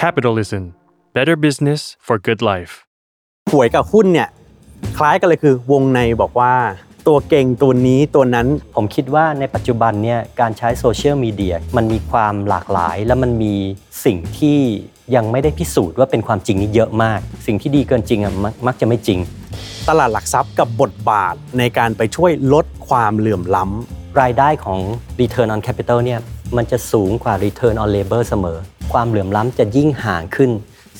Capitalism Better Business for Good Life หวยกับหุ้นเนี่ยคล้ายกันเลยคือวงในบอกว่าตัวเก่งตัวนี้ตัวนั้น ผมคิดว่าในปัจจุบันเนี่ยการใช้โซเชียลมีเดียมันมีความหลากหลาย และมันมีสิ่งที่ยังไม่ได้พิสูจน์ว่าเป็นความจริงนี่เยอะมาก สิ่งที่ดีเกินจริงอะมักมักจะไม่จริง ตลาดหลักทรัพย์กับบทบาทในการไปช่วยลดความเหลื่อมล้ำ รายได้ของ Return on Capital เนี่ยมันจะสูงกว่า Return on Labor เสมอ ความเหลื่อมล้ำจะยิ่งห่างขึ้น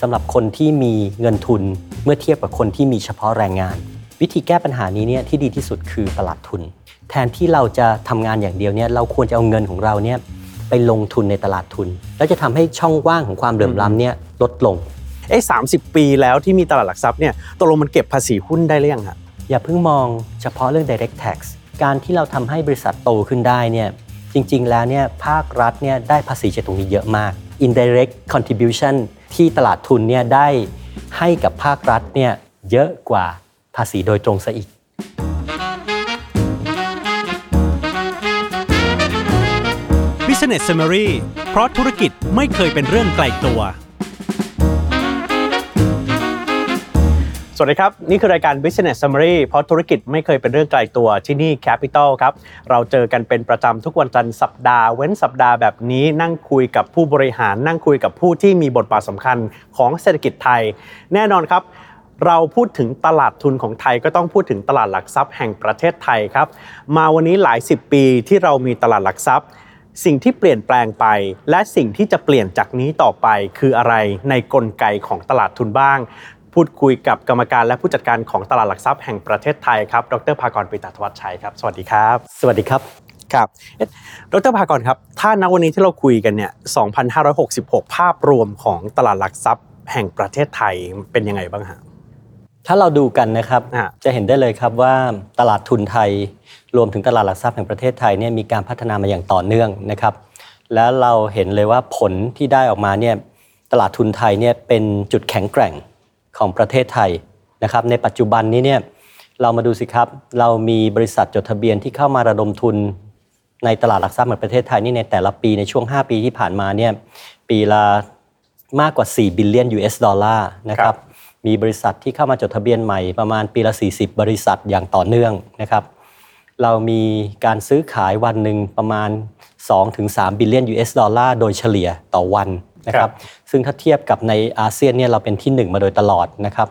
สำหรับคนที่มีเงินทุนเมื่อเทียบกับคนที่มีเฉพาะแรงงาน วิธีแก้ปัญหานี้เนี่ยที่ดีที่สุดคือตลาดทุน แทนที่เราจะทำงานอย่างเดียวเนี่ยเราควรจะเอาเงินของเราเนี่ยไปลงทุนในตลาดทุน แล้วจะทำให้ช่องว่างของความเหลื่อมล้ำเนี่ยลดลงเอ้สามสิบปีแล้วที่มีตลาดหลักทรัพย์เนี่ยตกลงมันเก็บภาษีหุ้นได้หรือยังฮะอย่าเพิ่งมองเฉพาะเรื่อง direct tax การที่เราทำให้บริษัทโตขึ้นได้เนี่ยจริงๆ แล้วเนี่ยภาครัฐเนี่ยได้ภาษีจากตรงนี้เยอะมาก indirect contribution ที่ตลาดทุนเนี่ยได้ให้กับภาครัฐเนี่ยเยอะกว่าภาษีโดยตรงซะอีก Business Summary เพราะธุรกิจไม่เคยเป็นเรื่องไกลตัว สวัสดีครับ นี่คือรายการ Business Summary เพราะธุรกิจไม่เคยเป็นเรื่องไกลตัวที่นี่ Capital ครับ เราเจอกันเป็นประจำทุกวันจันทร์สัปดาห์ เว้นสัปดาห์แบบนี้นั่งคุยกับผู้บริหาร นั่งคุยกับผู้ที่มีบทบาทสำคัญของเศรษฐกิจไทย แน่นอนครับเราพูดถึงตลาดทุนของไทยก็ต้องพูดถึงตลาดหลักทรัพย์แห่งประเทศไทยครับ มาวันนี้หลายสิบปีที่เรามีตลาดหลักทรัพย์ สิ่งที่เปลี่ยนแปลงไป และสิ่งที่จะเปลี่ยนจากนี้ต่อไปคืออะไรในกลไกของตลาดทุนบ้าง พูดคุยกับกรรมการและผู้จัดการของตลาดหลักทรัพย์แห่งประเทศไทยครับ ดรภากรปิตาทวัชชัยครับ สวัสดีครับ สวัสดีครับ ครับเอ๊ะดรภากรครับ ถ้าณวันนี้ที่เราคุยกันเนี่ย 2,566 ภาพรวมของตลาดหลักทรัพย์แห่งประเทศไทยเป็นยังไงบ้างฮะ ถ้าเราดูกันนะครับอ่าจะเห็นได้เลยครับว่าตลาดทุนไทย รวมถึงตลาดหลักทรัพย์แห่งประเทศไทยเนี่ยมีการพัฒนามาอย่างต่อเนื่องนะครับ แล้วเราเห็นเลยว่าผลที่ได้ออกมาเนี่ยตลาดทุนไทยเนี่ยเป็นจุดแข็งแกร่ง ของประเทศไทยนะครับ ในปัจจุบันนี้เนี่ยเรามาดูสิครับ เรามีบริษัทจดทะเบียนที่เข้ามาระดมทุน ในตลาดหลักทรัพย์แห่งประเทศไทยนี่ในแต่ละปีในช่วง 5 ปีที่ผ่านมาเนี่ยปีละมากกว่า 4 บิลเลียน US ดอลลาร์นะครับบมีบริษัทที่เข้ามาจดทะเบียนใหม่ประมาณปีละ 40 บริษัทอย่างต่อเนื่องนะครับ เรามีการซื้อขายวันหนึ่งประมาณ 2-3 บิลเลียน US ดอลลาร์โดยเฉลี่ยต่อวัน นะคครัรับบซึ่งถ้าเทียบกับในอาเซียนเนี่ยเราเป็นที่ 1 มาโดยตลอดนะครับ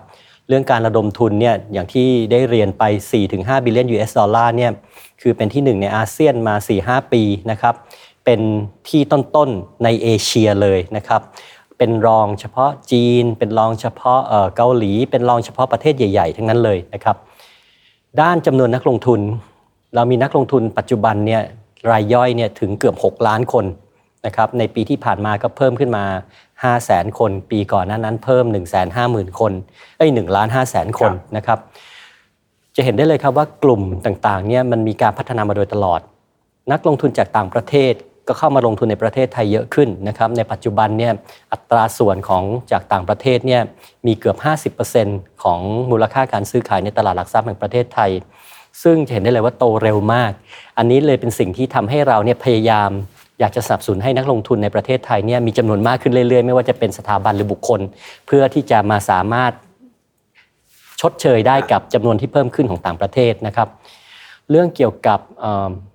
เรื่องการระดมทุนเนี่ยอย่างที่ได้เรียนไป 4-5 บิลเลียน US ดอลลาร์เนี่ยคือเป็นที่ 1 ในอาเซียนมา 4-5 ปีนะครับเป็นที่ต้นๆในเอเชียเลยนะครับเป็นรองเฉพาะจีน เป็นรองเฉพาะเอ่อเกาหลี เป็นรองเฉพาะประเทศใหญ่ๆ ทั้งนั้นเลยนะครับด้านจำนวนนักลงทุน เรามีนักลงทุนปัจจุบันเนี่ยรายย่อยเนี่ยถึงเกือบ 6 ล้านคน นะครับในปีที่ผ่านมาก็เพิ่มขึ้นมา 5 0 0แสนคน ปีก่อนหน้านั้นเพิ่ม 1 5 0 0 0 0 คนเอ้ย1ล้าน5แสนคนนะครับ จะเห็นได้เลยครับว่ากลุ่มต่างๆเนี่ยมันมีการพัฒนามาโดยตลอด นักลงทุนจากต่างประเทศก็เข้ามาลงทุนในประเทศไทยเยอะขึ้นนะครับ ในปัจจุบันเนี่ยอัตราส่วนของจากต่างประเทศเนี่ยมีเกือบ 50%ของมูลค่าการซื้อขายในตลาดหลักทรัพย์แห่งประเทศไทย ซึ่งจะเห็นได้เลยว่าโตเร็วมาก อันนี้เลยเป็นสิ่งที่ทำให้เราเนี่ยพยายาม อยากจะสนับสนุนให้นักลงทุนในประเทศไทยเนี่ยมีจำนวนมากขึ้นเรื่อยๆ ไม่ว่าจะเป็นสถาบันหรือบุคคล เพื่อที่จะมาสามารถชดเชยได้กับจำนวนที่เพิ่มขึ้นของต่างประเทศนะครับ เรื่องเกี่ยวกับ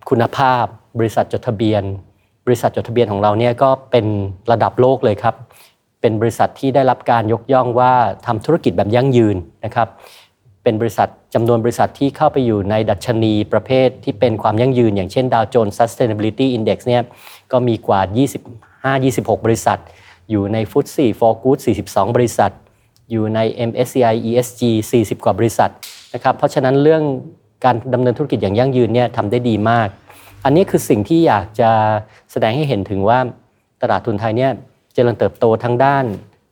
คุณภาพ บริษัทจดทะเบียน บริษัทจดทะเบียนของเราเนี่ยก็เป็นระดับโลกเลยครับ เป็นบริษัทที่ได้รับการยกย่องว่าทำธุรกิจแบบยั่งยืนนะครับ เป็นบริษัทจำนวนบริษัทที่เข้าไปอยู่ในดัชนีประเภทที่เป็นความยั่งยืน อย่างเช่น Dow Jones Sustainability Index เนี่ยก็มีกว่า 25-26 บริษัท อยู่ในฟุตซี่ฟอร์กูด42 บริษัท อยู่ใน MSCI ESG 40 กว่าบริษัทนะครับเพราะฉะนั้นเรื่องการดำเนินธุรกิจอย่างยั่งยืนเนี่ยทำได้ดีมาก อันนี้คือสิ่งที่อยากจะแสดงให้เห็นถึงว่าตลาดทุนไทยเนี่ยเจริญเติบโตทั้งด้าน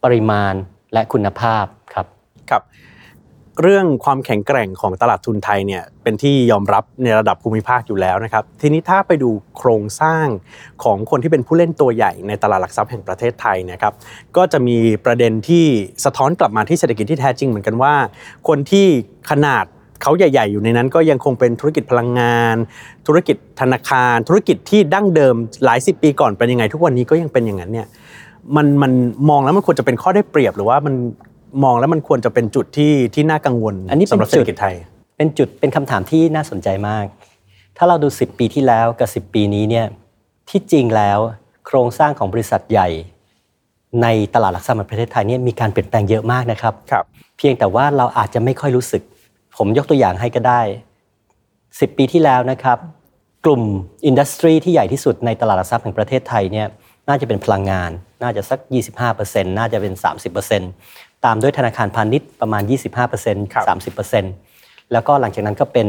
ปริมาณและคุณภาพครับครับ เรื่องความแข็งแกร่งของตลาดทุนไทยเนี่ยเป็นที่ยอมรับในระดับภูมิภาคอยู่แล้วนะครับ ทีนี้ถ้าไปดูโครงสร้างของคนที่เป็นผู้เล่นตัวใหญ่ในตลาดหลักทรัพย์แห่งประเทศไทยเนะครับ ก็จะมีประเด็นที่สะท้อนกลับมาที่เศรษฐกิจที่แท้จริงเหมือนกันว่า คนที่ขนาดเขาใหญ่ ๆ อยู่ในนั้นก็ยังคงเป็นธุรกิจพลังงาน ธุรกิจธนาคาร ธุรกิจที่ดั้งเดิมหลายสิบปีก่อนเป็นยังไง ทุกวันนี้ก็ยังเป็นอย่างนั้นเนี่ยมันมันมองแล้วมันควรจะเป็นข้อได้เปรียบหรือว่ามัน มองแล้วมันควรจะเป็นจุดที่ที่น่ากังวลอันนี้เป็นสำหรับเศรษฐกิจจุดไทย เป็นจุดเป็นคำถามที่น่าสนใจมาก ถ้าเราดู 10 ปีที่แล้วกับ 10 ปีนี้เนี่ยที่จริงแล้วโครงสร้างของบริษัทใหญ่ ในตลาดหลักทรัพย์แห่งประเทศไทยเนี่ยมีการเปลี่ยนแปลงเยอะมากนะครับครับ เพียงแต่ว่าเราอาจจะไม่ค่อยรู้สึก ผมยกตัวอย่างให้ก็ได้ 10 ปีที่แล้วนะครับกลุ่ม industry ที่ใหญ่ที่สุดในตลาดหลักทรัพย์แห่งประเทศไทยเนี่ยน่าจะเป็นพลังงาน น่าจะสัก 25%น่าจะเป็น 30% ตามด้วยธนาคารพาณิชย์ประมาณ 25%ครับ30%แล้วก็หลังจากนั้นก็เป็น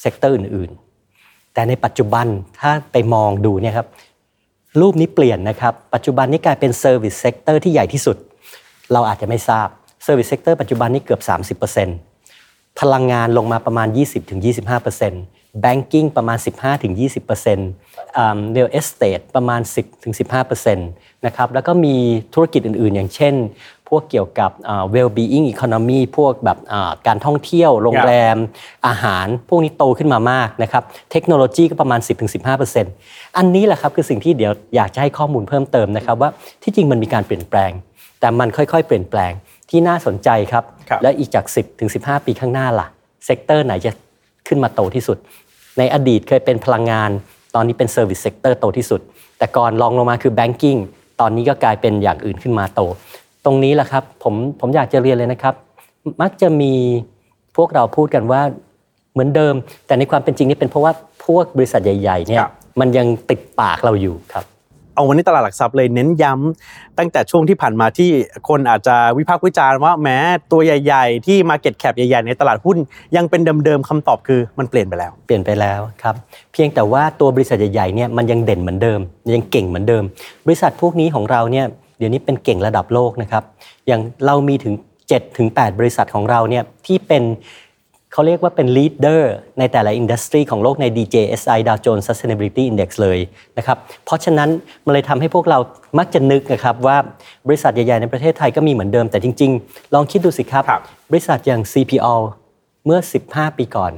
sector อื่นๆ แต่ในปัจจุบันถ้าไปมองดูเนี่ยครับรูปนี้เปลี่ยนนะครับ ปัจจุบันนี้กลายเป็น service sector ที่ใหญ่ที่สุด เราอาจจะไม่ทราบ service sector ปัจจุบันนี้เกือบ 30%พลังงานลงมาประมาณ 20-25% banking ประมาณ 15-20%อ่า real estate ประมาณ 10-15%นะครับแล้วก็มีธุรกิจอื่นๆ อย่างเช่น พวกเกี่ยวกับอ่า well-being economy พวกแบบอ่าการท่องเที่ยว โรงแรม อาหาร พวกนี้โตขึ้นมามากนะครับ เทคโนโลยีก็ประมาณ 10-15%อันนี้แหละครับคือสิ่งที่เดี๋ยวอยากจะให้ข้อมูลเพิ่มเติมนะครับว่าที่จริงมันมีการเปลี่ยนแปลง แต่มันค่อยๆ เปลี่ยนแปลงที่น่าสนใจครับครับและอีกจาก 10ถึง15 ปีข้างหน้าล่ะ sector ไหนจะขึ้นมาโตที่สุด ในอดีตเคยเป็นพลังงาน ตอนนี้เป็น service sector โตที่สุด แต่ก่อนรองลงมาคือ banking ตอนนี้ก็กลายเป็นอย่างอื่นขึ้นมาโต ตรงนี้แหละครับผมผมอยากจะเรียนเลยนะครับ มักจะมีพวกเราพูดกันว่าเหมือนเดิม แต่ในความเป็นจริงนี่เป็นเพราะว่าพวกบริษัทใหญ่ ๆ เนี่ยครับมันยังติดปากเราอยู่ครับเอาวันนี้ตลาดหลักทรัพย์เลยเน้นย้ำตั้งแต่ช่วงที่ผ่านมาที่คนอาจจะวิพากษ์วิจารณ์ว่าแม้ตัวใหญ่ ๆ ที่ Market Cap ใหญ่ๆในตลาดหุ้นยังเป็นเดิมๆคำตอบคือมันเปลี่ยนไปแล้ว เปลี่ยนไปแล้วครับเพียงแต่ว่าตัวบริษัทใหญ่ๆเนี่ยมันยังเด่นเหมือนเดิม ยังเก่งเหมือนเดิม บริษัทพวกนี้ของเราเนี่ย เดี๋ยวนี้เป็นเก่งระดับโลกนะครับ อย่างเรามีถึง7ถึง8บริษัทของเราเนี่ยที่เป็นเขาเรียกว่าเป็น leader ในแต่ละอินดัสทรีของโลกใน DJSI Dow Jones Sustainability Index เลยนะครับ เพราะฉะนั้นมันเลยทำให้พวกเรามักจะนึกนะครับว่าบริษัทใหญ่ ๆ ในประเทศไทยก็มีเหมือนเดิมแต่จริง ๆ ลองคิดดูสิครับครับบริษัทอย่าง CPO เมื่อ 15 ปีก่อน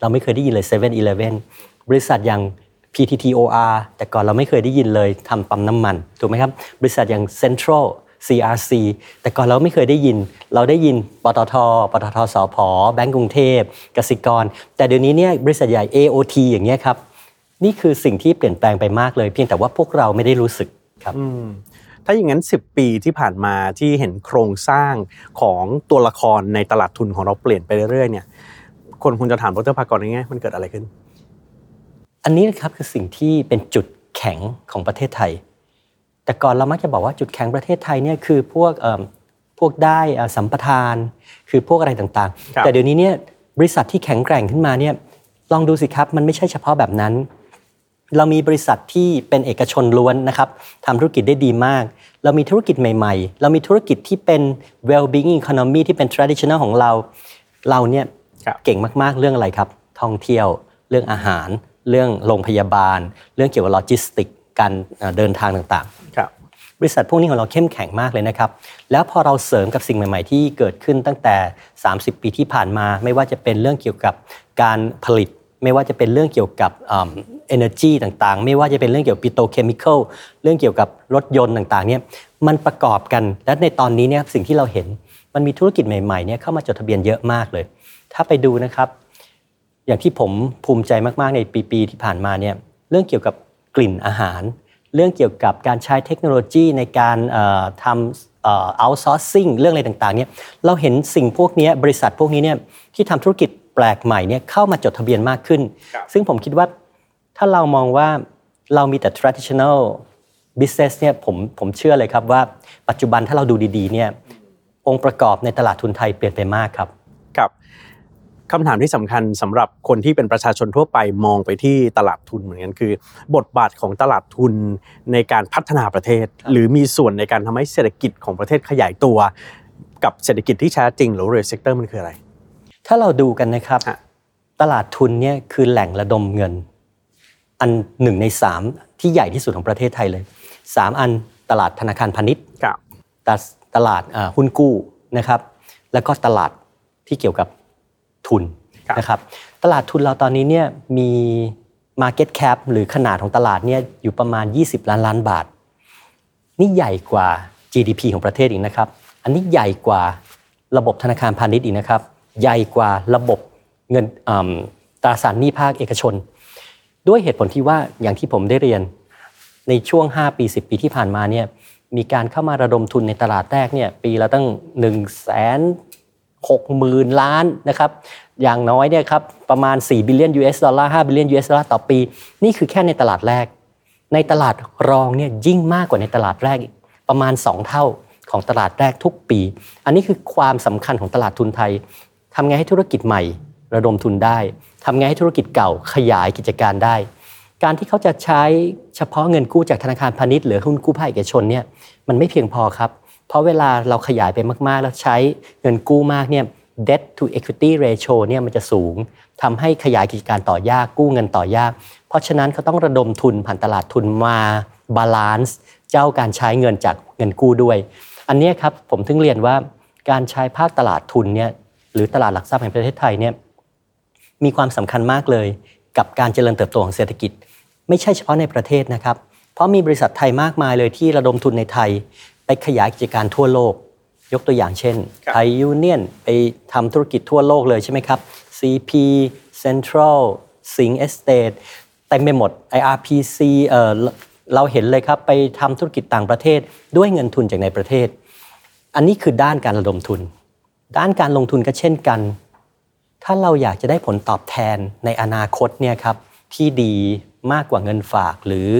เราไม่เคยได้ยินเลย7 e เ e ่ e บริษัทอย่าง PTTOR แต่ก่อนเราไม่เคยได้ยินเลยทำปั๊มน้ำมัน ถูกไหมครับ บริษัทอย่าง Central CRC แต่ก่อนเราไม่เคยได้ยิน เราได้ยินปตท ปตทสพแบงก์กรุงเทพกสิกร แต่เดี๋ยวนี้เนี่ยบริษัทใหญ่ AOT อย่างเงี้ยครับนี่คือสิ่งที่เปลี่ยนแปลงไปมากเลย เพียงแต่ว่าพวกเราไม่ได้รู้สึกครับถ้าอย่างนั้น 10 ปีที่ผ่านมาที่เห็นโครงสร้างของตัวละครในตลาดทุนของเราเปลี่ยนไปเรื่อยๆเนี่ยคนคงจะถามดรภากรง่ายๆมันเกิดอะไรขึ้น อันนี้นะครับคือสิ่งที่เป็นจุดแข็งของประเทศไทย แต่ก่อนเรามักจะบอกว่าจุดแข็งประเทศไทยเนี่ยคือพวกเอิ่มพวกได้อ่าสัมปทาน คือพวกอะไรต่างครับๆแต่เดี๋ยวนี้เนี่ยบริษัทที่แข็งแกร่งขึ้นมาเนี่ยลองดูสิครับมันไม่ใช่เฉพาะแบบนั้น เรามีบริษัทที่เป็นเอกชนล้วนนะครับทำธุรกิจได้ดีมาก เรามีธุรกิจใหม่ ๆ เรามีธุรกิจที่เป็น well-being economy ที่เป็น traditional ของเรา เราเนี่ยครับเก่งมากๆเรื่องอะไรครับ ท่องเที่ยวเรื่องอาหาร เรื่องโรงพยาบาล เรื่องเกี่ยวกับโลจิสติก การเอ่อเดินทางต่างครับๆบริษัทพวกนี้ของเราเข้มแข็งมากเลยนะครับ แล้วพอเราเสริมกับสิ่งใหม่ ๆ ที่เกิดขึ้นตั้งแต่ 30 ปีที่ผ่านมา ไม่ว่าจะเป็นเรื่องเกี่ยวกับการผลิต ไม่ว่าจะเป็นเรื่องเกี่ยวกับเอ่อ energy ต่างๆ ไม่ว่าจะเป็นเรื่องเกี่ยวกับ petrochemical เรื่องเกี่ยวกับรถยนต์ต่างๆเนี่ยมันประกอบกันและในตอนนี้เนี่ยสิ่งที่เราเห็นมันมีธุรกิจใหม่ๆเนี่ยเข้ามาจดทะเบียนเยอะมากเลย ถ้าไปดูนะครับ อย่างที่ผมภูมิใจมากๆในปีๆที่ผ่านมาเนี่ยเรื่องเกี่ยวกับกลิ่นอาหาร เรื่องเกี่ยวกับการใช้เทคโนโลยีในการเอ่อทำเอ่อ outsourcing เรื่องอะไรต่างๆเนี่ยเราเห็นสิ่งพวกเนี้ยบริษัทพวกนี้เนี่ยที่ทำธุรกิจแปลกใหม่เนี่ยเข้ามาจดทะเบียนมากขึ้นครับซึ่งผมคิดว่าถ้าเรามองว่าเรามีแต่ traditional business เนี่ยผมผมเชื่อเลยครับว่าปัจจุบันถ้าเราดูดีๆเนี่ยองค์ประกอบในตลาดทุนไทยเปลี่ยนไปมากครับ ครับคำถามที่สำคัญสำหรับคนที่เป็นประชาชนทั่วไปมองไปที่ตลาดทุนเหมือนกันคือ บทบาทของตลาดทุนในการพัฒนาประเทศ หรือมีส่วนในการทำให้เศรษฐกิจของประเทศขยายตัว กับเศรษฐกิจที่แท้จริงหรือ real sector มันคืออะไร ถ้าเราดูกันนะครับฮะตลาดทุนเนี่ยคือแหล่งระดมเงิน อันหนึ่งในสามที่ใหญ่ที่สุดของประเทศไทยเลยสามอันตลาดธนาคารพาณิชย์ครับตลาดตลาดอ่าหุ้นกู้นะครับ แล้วก็ตลาดที่เกี่ยวกับ ทุนครับนะครับตลาดทุนเราตอนนี้เนี่ยมี Market Cap หรือขนาดของตลาดเนี่ยอยู่ประมาณ 20 ล้านล้านบาท นี่ใหญ่กว่า GDP ของประเทศอีกนะครับ อันนี้ใหญ่กว่าระบบธนาคารพาณิชย์อีกนะครับ ใหญ่กว่าระบบเงินอืมตราสารหนี้ภาคเอกชน ด้วยเหตุผลที่ว่าอย่างที่ผมได้เรียนในช่วง 5 ปี 10 ปีที่ผ่านมาเนี่ยมีการเข้ามาระดมทุนในตลาดแรกเนี่ยปีละตั้ง1นึ่งแสน หกหมื่นล้านนะครับอย่างน้อยเนี่ยครับประมาณ 4 บิลเลียน US ดอลลาร์5บิลเลียน US ดอลลาร์ต่อปี นี่คือแค่ในตลาดแรก ในตลาดรองเนี่ยยิ่งมากกว่าในตลาดแรกอีกประมาณ 2 เท่าของตลาดแรกทุกปี อันนี้คือความสำคัญของตลาดทุนไทยทำไงให้ธุรกิจใหม่ ระดมทุนได้ทำไงให้ธุรกิจเก่าขยายกิจการได้ การที่เขาจะใช้เฉพาะเงินกู้จากธนาคารพาณิชย์หรือหุ้นกู้ภาคเอกชนเนี่ยมันไม่เพียงพอครับ เพราะเวลาเราขยายไปมากๆ แล้วใช้เงินกู้มากเนี่ย debt to equity ratio เนี่ยมันจะสูงทำให้ขยายกิจการต่อยากกู้เงินต่อยาก เพราะฉะนั้นเขาต้องระดมทุนผ่านตลาดทุนมา balance เจ้าการใช้เงินจากเงินกู้ด้วย อันนี้ครับผมถึงเรียนว่าการใช้ภาคตลาดทุนเนี่ยหรือตลาดหลักทรัพย์แห่งประเทศไทยเนี่ยมีความสำคัญมากเลย กับการเจริญเติบโตของเศรษฐกิจ ไม่ใช่เฉพาะในประเทศนะครับ เพราะมีบริษัทไทยมากมายเลยที่ระดมทุนในไทย ไปขยายกิจการทั่วโลก ยกตัวอย่างเช่นครับไทยยูเนียนไปทำธุรกิจทั่วโลกเลยใช่ไหมครับ CP Central Sing Estate เต็มไปหมด IRPC เอ่อเราเห็นเลยครับ ไปทำธุรกิจต่างประเทศด้วยเงินทุนจากในประเทศ อันนี้คือด้านการระดมทุน ด้านการลงทุนก็เช่นกัน ถ้าเราอยากจะได้ผลตอบแทนในอนาคตเนี่ยครับที่ดีมากกว่าเงินฝากหรือ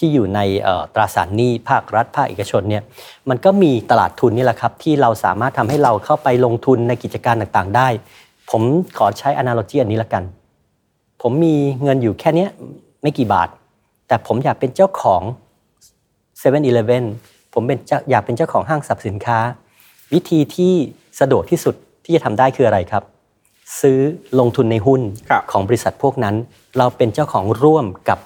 ที่อยู่ในเอ่อตราสารหนี้ภาครัฐ ภาคเอกชนเนี่ยมันก็มีตลาดทุนนี่แหละครับที่เราสามารถทำให้เราเข้าไปลงทุนในกิจการต่างๆ ได้ ผมขอใช้ analogy อันนี้ละกัน ผมมีเงินอยู่แค่เนี้ยไม่กี่บาท แต่ผมอยากเป็นเจ้าของ7 e เ e ่ e อผมเป็นเจ้าอยากเป็นเจ้าของห้างสรรพสินค้า วิธีที่สะดวกที่สุดที่จะทำได้คืออะไรครับ ซื้อลงทุนในหุ้นครับของบริษัทพวกนั้น เราเป็นเจ้าของร่วมกับ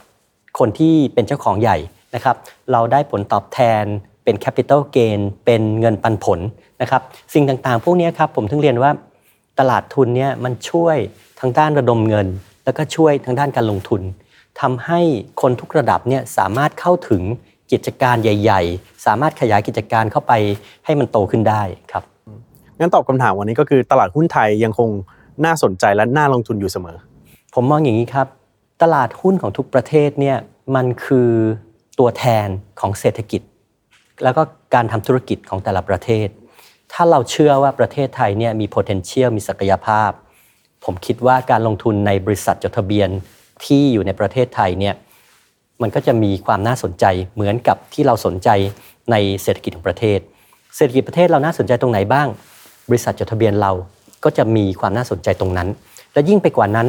คนที่เป็นเจ้าของใหญ่นะครับเราได้ผลตอบแทนเป็น capital gain เป็นเงินปันผลนะครับสิ่งต่างๆ พวกนี้ครับผมถึงเรียนว่าตลาดทุนเนี่ยมันช่วยทางด้านระดมเงิน แล้วก็ช่วยทางด้านการลงทุนทำให้คนทุกระดับเนี่ยสามารถเข้าถึงกิจการใหญ่ ๆ สามารถขยายกิจการเข้าไปให้มันโตขึ้นได้ครับงั้นตอบคำถามวันนี้ก็คือตลาดหุ้นไทยยังคงน่าสนใจและน่าลงทุนอยู่เสมอ ผมมองอย่างนี้ครับ ตลาดหุ้นของทุกประเทศเนี่ยมันคือตัวแทนของเศรษฐกิจ แล้วก็การทำธุรกิจของแต่ละประเทศ ถ้าเราเชื่อว่าประเทศไทยเนี่ยมี potential มีศักยภาพ ผมคิดว่าการลงทุนในบริษัทจดทะเบียนที่อยู่ในประเทศไทยเนี่ยมันก็จะมีความน่าสนใจเหมือนกับที่เราสนใจในเศรษฐกิจของประเทศ เศรษฐกิจประเทศเราน่าสนใจตรงไหนบ้าง บริษัทจดทะเบียนเราก็จะมีความน่าสนใจตรงนั้น และยิ่งไปกว่านั้น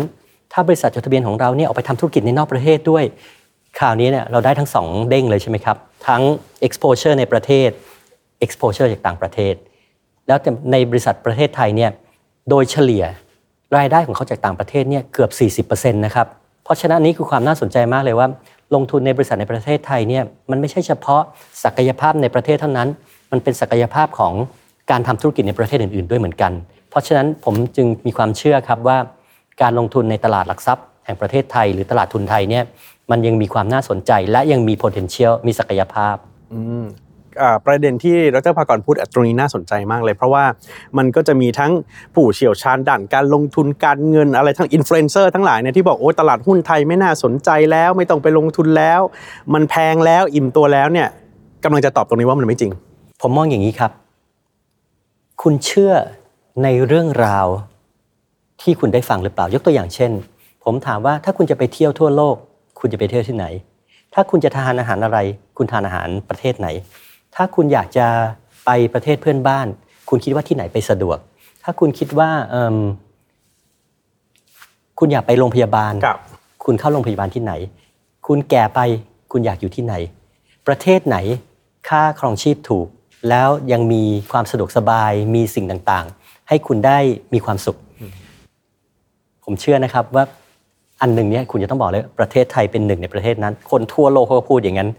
ถ้าบริษัทจดทะเบียนของเราเนี่ยออกไปทำธุรกิจในนอกประเทศด้วย คราวนี้เนี่ยเราได้ทั้งสองเด้งเลยใช่ไหมครับ ทั้ง exposure ในประเทศ exposure จากต่างประเทศ แล้วแต่ในบริษัทประเทศไทยเนี่ยโดยเฉลี่ยรายได้ของเขาจากต่างประเทศเนี่ยเกือบ 40%นะครับเพราะฉะนั้นนี้คือความน่าสนใจมากเลยว่า ลงทุนในบริษัทในประเทศไทยเนี่ยมันไม่ใช่เฉพาะศักยภาพในประเทศเท่านั้น มันเป็นศักยภาพของการทำธุรกิจในประเทศอื่น ๆ ด้วยเหมือนกัน เพราะฉะนั้นผมจึงมีความเชื่อครับว่า การลงทุนในตลาดหลักทรัพย์แห่งประเทศไทย หรือตลาดทุนไทยเนี่ยมันยังมีความน่าสนใจ และยังมี potential มีศักยภาพอืมอ่าประเด็นที่ดรภากรพูดตรงนี้น่าสนใจมากเลย เพราะว่ามันก็จะมีทั้งผู้เชี่ยวชาญด้านการลงทุนการเงินอะไรทั้งอินฟลูเอนเซอร์ทั้งหลายเนี่ยที่บอกโอ้ยตลาดหุ้นไทยไม่น่าสนใจแล้วไม่ต้องไปลงทุนแล้ว มันแพงแล้วอิ่มตัวแล้วเนี่ยกำลังจะตอบตรงนี้ว่ามันไม่จริง ผมมองอย่างนี้ครับ คุณเชื่อในเรื่องราว ที่คุณได้ฟังหรือเปล่า ยกตัวอย่างเช่น ผมถามว่าถ้าคุณจะไปเที่ยวทั่วโลก คุณจะไปเที่ยวที่ไหน ถ้าคุณจะทานอาหารอะไร คุณทานอาหารประเทศไหน ถ้าคุณอยากจะไปประเทศเพื่อนบ้าน คุณคิดว่าที่ไหนไปสะดวก ถ้าคุณคิดว่าเอิ่มคุณอยากไปโรงพยาบาลครับคุณเข้าโรงพยาบาลที่ไหน คุณแก่ไปคุณอยากอยู่ที่ไหน ประเทศไหน ค่าครองชีพถูก แล้วยังมีความสะดวกสบาย มีสิ่งต่างๆ ให้คุณได้มีความสุข ผมเชื่อนะครับว่าอันหนึ่งเนี่ยคุณจะต้องบอกเลยประเทศไทยเป็นหนึ่งในประเทศนั้น คนทั่วโลกเขาก็พูดอย่างนั้น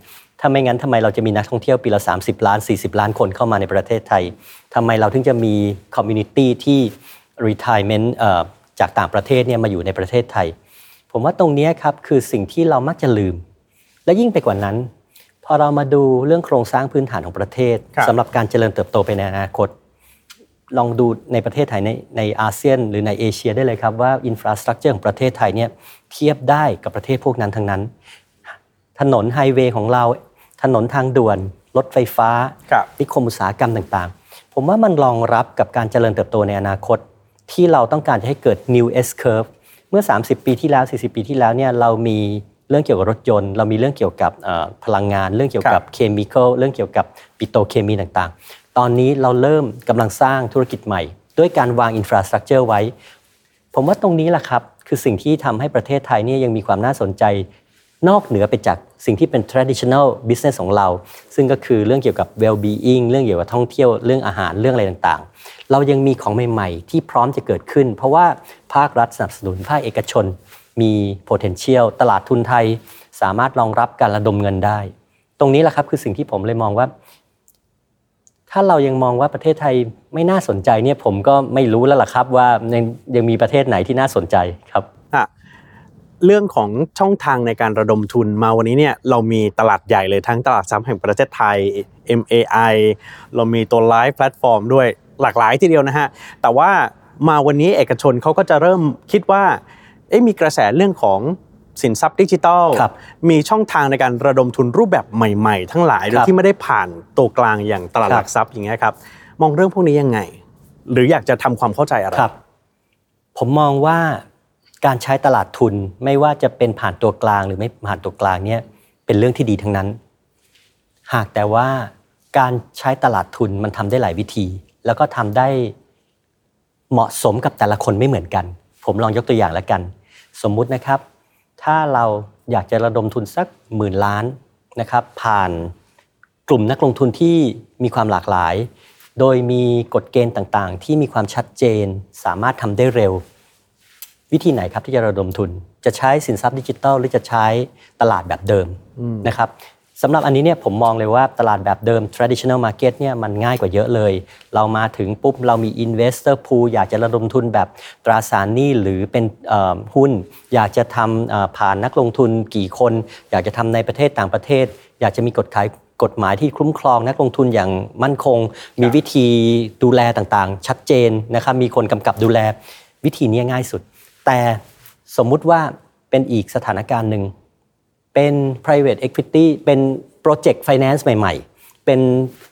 ถ้าไม่งั้นทำไมเราจะมีนักท่องเที่ยวปีละ 30 ล้าน 40 ล้านคนเข้ามาในประเทศไทยทำไมเราถึงจะมีcommunity ที่ retirement เอ่อจากต่างประเทศเนี่ยมาอยู่ในประเทศไทย ผมว่าตรงเนี้ยครับคือสิ่งที่เรามักจะลืม และยิ่งไปกว่านั้นพอเรามาดูเรื่องโครงสร้างพื้นฐานของประเทศครับสำหรับการเจริญเติบโตไปในอนาคต ลองดูในประเทศไทยในในอาเซียน หรือในเอเชียได้เลยครับว่า infrastructure ของประเทศไทยเนี่ยเทียบได้กับประเทศพวกนั้นทั้งนั้น ถนนไฮเวย์ของเรา ถนนทางด่วน รถไฟฟ้าครับนิคมอุตสาหกรรมต่างๆ ผมว่ามันรองรับกับการเจริญเติบโตในอนาคต ที่เราต้องการจะให้เกิด new S curve เมื่อ 30 ปีที่แล้ว 40 ปีที่แล้วเนี่ยเรามีเรื่องเกี่ยวกับรถยนต์ เรามีเรื่องเกี่ยวกับเอ่อพลังงาน เรื่องเกี่ยวกับ chemical เรื่องเกี่ยวกับปิโตรเคมีต่างๆ ตอนนี้เราเริ่มกำลังสร้างธุรกิจใหม่ ด้วยการวาง infrastructure ไว้ ผมว่าตรงนี้แหละครับ คือสิ่งที่ทำให้ประเทศไทยเนี่ยยังมีความน่าสนใจ นอกเหนือไปจากสิ่งที่เป็น traditional business ของเรา ซึ่งก็คือเรื่องเกี่ยวกับ well being เรื่องเกี่ยวกับท่องเที่ยวเรื่องอาหารเรื่องอะไรต่างๆ เรายังมีของใหม่ๆ ที่พร้อมจะเกิดขึ้น เพราะว่าภาครัฐสนับสนุนภาคเอกชน มี potential ตลาดทุนไทย สามารถรองรับการระดมเงินได้ ตรงนี้แหละครับคือสิ่งที่ผมเลยมองว่า ถ้าเรายังมองว่าประเทศไทยไม่น่าสนใจเนี่ยผมก็ไม่รู้แล้วล่ะครับว่ายังยังมีประเทศไหนที่น่าสนใจครับเรื่องของช่องทางในการระดมทุนมาวันนี้เนี่ยเรามีตลาดใหญ่เลยทั้งตลาดทรัพย์แห่งประเทศไทย MAI เรามีตัว LiVE Platform ด้วยหลากหลายทีเดียวนะฮะ แต่ว่ามาวันนี้เอกชนเขาก็จะเริ่มคิดว่าเอ๊ะมีกระแสเรื่องของ สินทรัพย์ดิจิทัลครับมีช่องทางในการระดมทุนรูปแบบใหม่ๆ ทั้งหลายโดยครับที่ไม่ได้ผ่านตัวกลางอย่างตลาดครับหลักทรัพย์อย่างเงี้ยครับมองเรื่องพวกนี้ยังไง หรืออยากจะทำความเข้าใจอะไรครับ ผมมองว่าการใช้ตลาดทุนไม่ว่าจะเป็นผ่านตัวกลางหรือไม่ผ่านตัวกลางเนี่ยเป็นเรื่องที่ดีทั้งนั้น หากแต่ว่าการใช้ตลาดทุนมันทำได้หลายวิธี แล้วก็ทำได้เหมาะสมกับแต่ละคนไม่เหมือนกัน ผมลองยกตัวอย่างแล้วกัน สมมุตินะครับ ถ้าเราอยากจะระดมทุนสักหมื่นล้านนะครับ ผ่านกลุ่มนักลงทุนที่มีความหลากหลาย โดยมีกฎเกณฑ์ต่างๆ ที่มีความชัดเจนสามารถทำได้เร็ว วิธีไหนครับที่จะระดมทุน จะใช้สินทรัพย์ดิจิทัลหรือจะใช้ตลาดแบบเดิมนะครับ สำหรับอันนี้เนี่ยผมมองเลยว่าตลาดแบบเดิม traditional market เนี่ยมันง่ายกว่าเยอะเลย เรามาถึงปุ๊บ เรามี investor pool อยากจะระดมทุนแบบตราสารหนี้หรือเป็นหุ้น อยากจะทำผ่านนักลงทุนกี่คน อยากจะทำในประเทศต่างประเทศ อยากจะมีกฎขายกฎหมายที่คุ้มครองนักลงทุนอย่างมั่นคง มีวิธีดูแลต่างๆ ชัดเจนนะครับมีคนกำกับดูแลวิธีนี้ง่ายสุด แต่สมมุติว่าเป็นอีกสถานการณ์หนึ่ง เป็น private equity เป็น project finance ใหม่ ๆ เป็น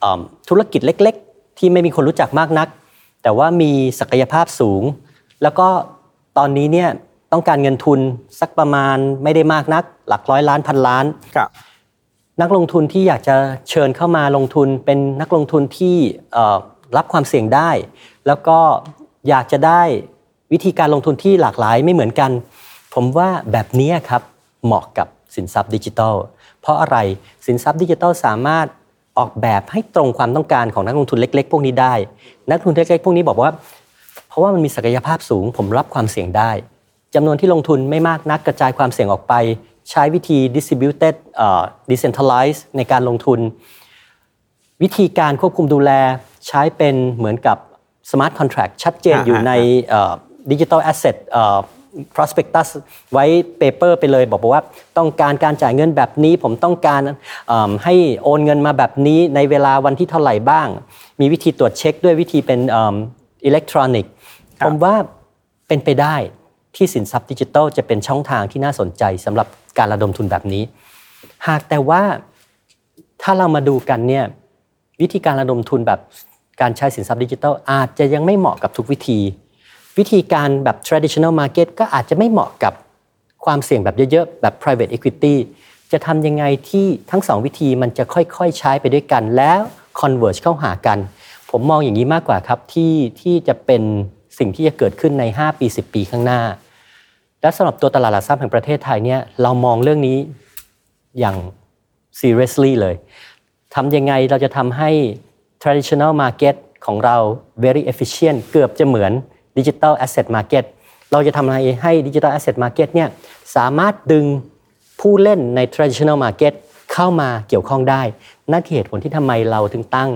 เอิ่มธุรกิจเล็ก ๆ ที่ไม่มีคนรู้จักมากนัก แต่ว่ามีศักยภาพสูง แล้วก็ตอนนี้เนี่ยต้องการเงินทุนสักประมาณไม่ได้มากนัก หลักร้อยล้านพันล้านครับนักลงทุนที่อยากจะเชิญเข้ามาลงทุนเป็นนักลงทุนที่เอ่อรับความเสี่ยงได้ แล้วก็อยากจะได้วิธีการลงทุนที่หลากหลายไม่เหมือนกัน ผมว่าแบบนี้ครับเหมาะกับ สินทรัพย์ดิจิทัล เพราะอะไรสินทรัพย์ดิจิทัลสามารถออกแบบให้ตรงความต้องการของนักลงทุนเล็ก ๆ พวกนี้ได้ นักลงทุนเล็กๆ พวกนี้บอกว่า เพราะว่ามันมีศักยภาพสูง ผมรับความเสี่ยงได้จำนวนที่ลงทุนไม่มากนักกระจายความเสี่ยงออกไป ใช้วิธี distributed เอ่อ decentralized ในการลงทุน วิธีการควบคุมดูแลใช้เป็นเหมือนกับ smart contract ชัดเจนอ่าอยู่ใน digital asset เอ่อ prospectus ไว้ paper ไปเลย บอกว่าต้องการการจ่ายเงินแบบนี้ ผมต้องการเอิ่มให้โอนเงินมาแบบนี้ในเวลาวันที่เท่าไหร่บ้าง มีวิธีตรวจเช็คด้วยวิธีเป็นอิเล็กทรอนิกส์ครับผมว่าเป็นไปได้ที่สินทรัพย์ดิจิทัลจะเป็นช่องทางที่น่าสนใจสำหรับการระดมทุนแบบนี้ หากแต่ว่าถ้าเรามาดูกันเนี่ยวิธีการระดมทุนแบบการใช้สินทรัพย์ดิจิทัลอาจจะยังไม่เหมาะกับทุกวิธี วิธีการแบบ traditional market ก็อาจจะไม่เหมาะกับความเสี่ยงแบบเยอะๆ แบบ private equity จะทำยังไงที่ทั้งสองวิธีมันจะค่อยๆ ใช้ไปด้วยกันแล้ว converge เข้าหากัน ผมมองอย่างนี้มากกว่าครับที่ที่จะเป็นสิ่งที่จะเกิดขึ้นใน 5 ปี 10 ปีข้างหน้า และสำหรับตัวตลาดหลักทรัพย์แห่งประเทศไทยเนี่ยเรามองเรื่องนี้อย่าง seriously เลยทำยังไงเราจะทำให้ traditional market ของเรา very efficient เกือบจะเหมือน digital asset market เราจะทำอะไรให้ digital asset market เนี่ยสามารถดึงผู้เล่นใน traditional market เข้ามาเกี่ยวข้องได้นั่นคือเหตุผลที่ทำไมเราถึงตั้ง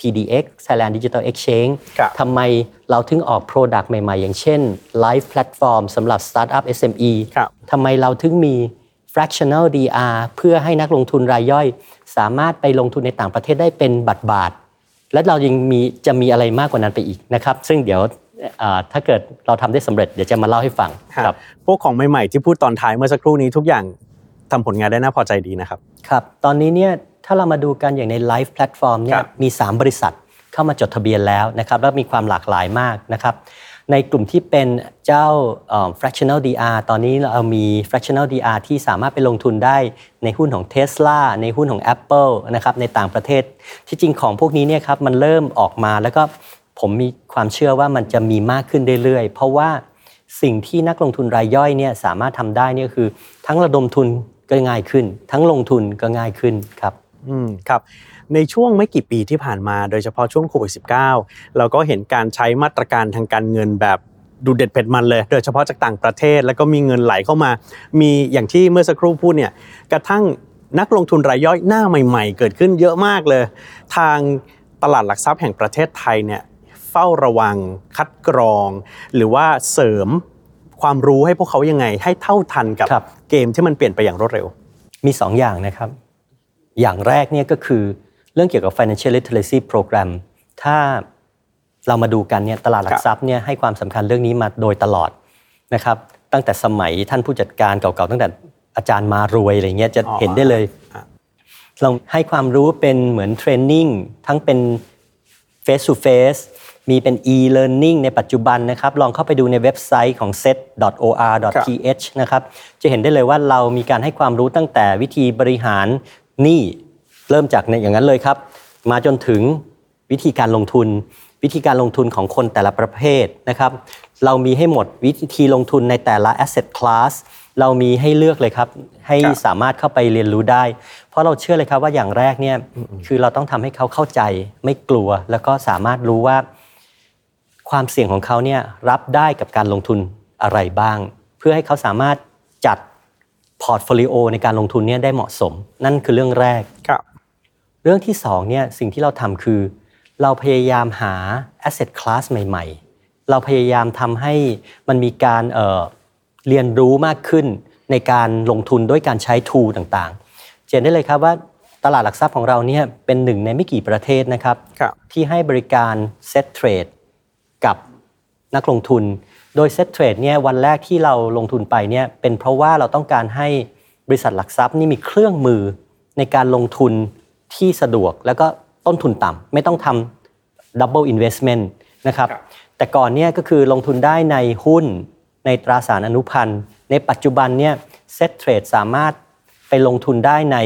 TDX Thailand Digital Exchange ครับทำไมเราถึงออก Product ใหม่ ๆ อย่างเช่น Live Platform สำหรับ Startup SME ครับทำไมเราถึงมี fractional DR เพื่อให้นักลงทุนรายย่อย สามารถไปลงทุนในต่างประเทศได้เป็นบัตรบาทและเรายังมีจะมีอะไรมากกว่านั้นไปอีกนะครับ ซึ่งเดี๋ยวอ่า ถ้าเกิดเราทำได้สำเร็จเดี๋ยวจะมาเล่าให้ฟังครับพวกของใหม่ๆที่พูดตอนท้ายเมื่อสักครู่นี้ทุกอย่างทำผลงานได้น่าพอใจดีนะครับครับตอนนี้เนี่ยถ้าเรามาดูกันอย่างใน Live Platform เนี่คยรับมี 3 บริษัทเข้ามาจดทะเบียนแล้วนะครับแล้วมีความหลากหลายมากนะครับในกลุ่มที่เป็นเจ้าเอ่อ fractional DR ตอนนี้เรามี fractional DR ที่สามารถไปลงทุนได้ในหุ้นของ Tesla ในหุ้นของ Apple นะครับในต่างประเทศ ที่จริงของพวกนี้เนี่ยครับมันเริ่มออกมาแล้วก็ ผมมีความเชื่อว่ามันจะมีมากขึ้นเรื่อยๆ เพราะว่าสิ่งที่นักลงทุนรายย่อยเนี่ยสามารถทำได้เนี่ยคือ ทั้งระดมทุนก็ง่ายขึ้น ทั้งลงทุนก็ง่ายขึ้นครับอืมครับในช่วงไม่กี่ปีที่ผ่านมาโดยเฉพาะช่วงโควิด -19 เราก็เห็นการใช้มาตรการทางการเงินแบบดูเด็ดเผ็ดมันเลย โดยเฉพาะจากต่างประเทศแล้วก็มีเงินไหลเข้ามา มีอย่างที่เมื่อสักครู่พูดเนี่ยกระทั่งนักลงทุนรายย่อยหน้าใหม่ ๆ เกิดขึ้นเยอะมากเลย ทางตลาดหลักทรัพย์แห่งประเทศไทยเนี่ย เฝ้าระวัง คัดกรอง หรือว่าเสริมความรู้ให้พวกเขายังไง ให้เท่าทันกับครับเกมที่มันเปลี่ยนไปอย่างรวดเร็ว มี 2 อย่างนะครับ อย่างแรกเนี่ยก็คือเรื่องเกี่ยวกับ financial literacy program ถ้าเรามาดูกันเนี่ยตลาดหลัครักบทรัพย์เนี่ยให้ความสำคัญเรื่องนี้มาโดยตลอดนะครับ ตั้งแต่สมัยท่านผู้จัดการเก่าๆตั้งแต่อาจารย์มารวยอะไรเงี้ยจะอ๋อเห็นได้เลยอะเราให้ความรู้เป็นเหมือนเทรนนิ่งทั้งเป็น face to face มีเป็น e-learning ในปัจจุบันนะครับ ลองเข้าไปดูในเว็บไซต์ของ set.or.th นะครับ จะเห็นได้เลยว่าเรามีการให้ความรู้ตั้งแต่วิธีบริหารหนี้เริ่มจากอย่างนั้นเลยครับ มาจนถึงวิธีการลงทุน วิธีการลงทุนของคนแต่ละประเภทนะครับ เรามีให้หมดวิธีลงทุนในแต่ละ asset class เรามีให้เลือกเลยครับ ให้สามารถเข้าไปเรียนรู้ได้ เพราะเราเชื่อเลยครับว่าอย่างแรกเนี่ยคือเราต้องทำให้เขาเข้าใจไม่กลัว แล้วก็สามารถรู้ว่า ความเสี่ยงของเขาเนี่ยรับได้กับการลงทุนอะไรบ้าง เพื่อให้เขาสามารถจัด portfolio ในการลงทุนเนี่ยได้เหมาะสม นั่นคือเรื่องแรกครับเรื่องที่สองเนี่ยสิ่งที่เราทำคือ เราพยายามหา asset class ใหม่ ๆ เราพยายามทำให้มันมีการเอ่อเรียนรู้มากขึ้นในการลงทุนด้วยการใช้ tool ต่างๆเจนได้เลยครับว่าตลาดหลักทรัพย์ของเราเนี่ยเป็นหนึ่งในไม่กี่ประเทศนะครับครับที่ให้บริการ set trade กับนักลงทุน โดย set trade เนี่ยวันแรกที่เราลงทุนไปเนี่ยเป็นเพราะว่าเราต้องการให้บริษัทหลักทรัพย์นี่มีเครื่องมือในการลงทุนที่สะดวกแล้วก็ต้นทุนต่ำไม่ต้องทำ double investment นะครับครับแต่ก่อนเนี่ยก็คือลงทุนได้ในหุ้นในตราสารอนุพันธ์ ในปัจจุบันเนี่ย set trade สามารถไปลงทุนได้ใน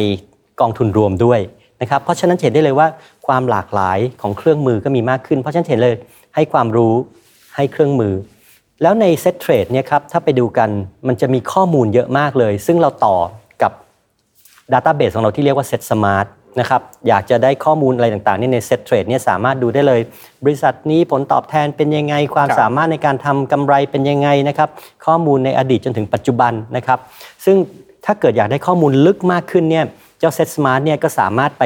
กองทุนรวมด้วยนะครับเพราะฉะนั้นเห็นได้เลยว่าความหลากหลายของเครื่องมือก็มีมากขึ้น เพราะฉะนั้นเห็นเลย ให้ความรู้ให้เครื่องมือ แล้วใน set trade เนี่ยครับถ้าไปดูกันมันจะมีข้อมูลเยอะมากเลย ซึ่งเราต่อกับ Database ของเราที่เรียกว่า Set Smart นะครับอยากจะได้ข้อมูลอะไรต่างๆเนี่ยใน Set Trade เนี่ยสามารถดูได้เลย บริษัทนี้ผลตอบแทนเป็นยังไง ความสามารถในการทำกำไรเป็นยังไงนะครับข้อมูลในอดีตจนถึงปัจจุบันนะครับซึ่งถ้าเกิดอยากได้ข้อมูลลึกมากขึ้นเนี่ยเจ้า Set Smart เนี่ยก็สามารถไป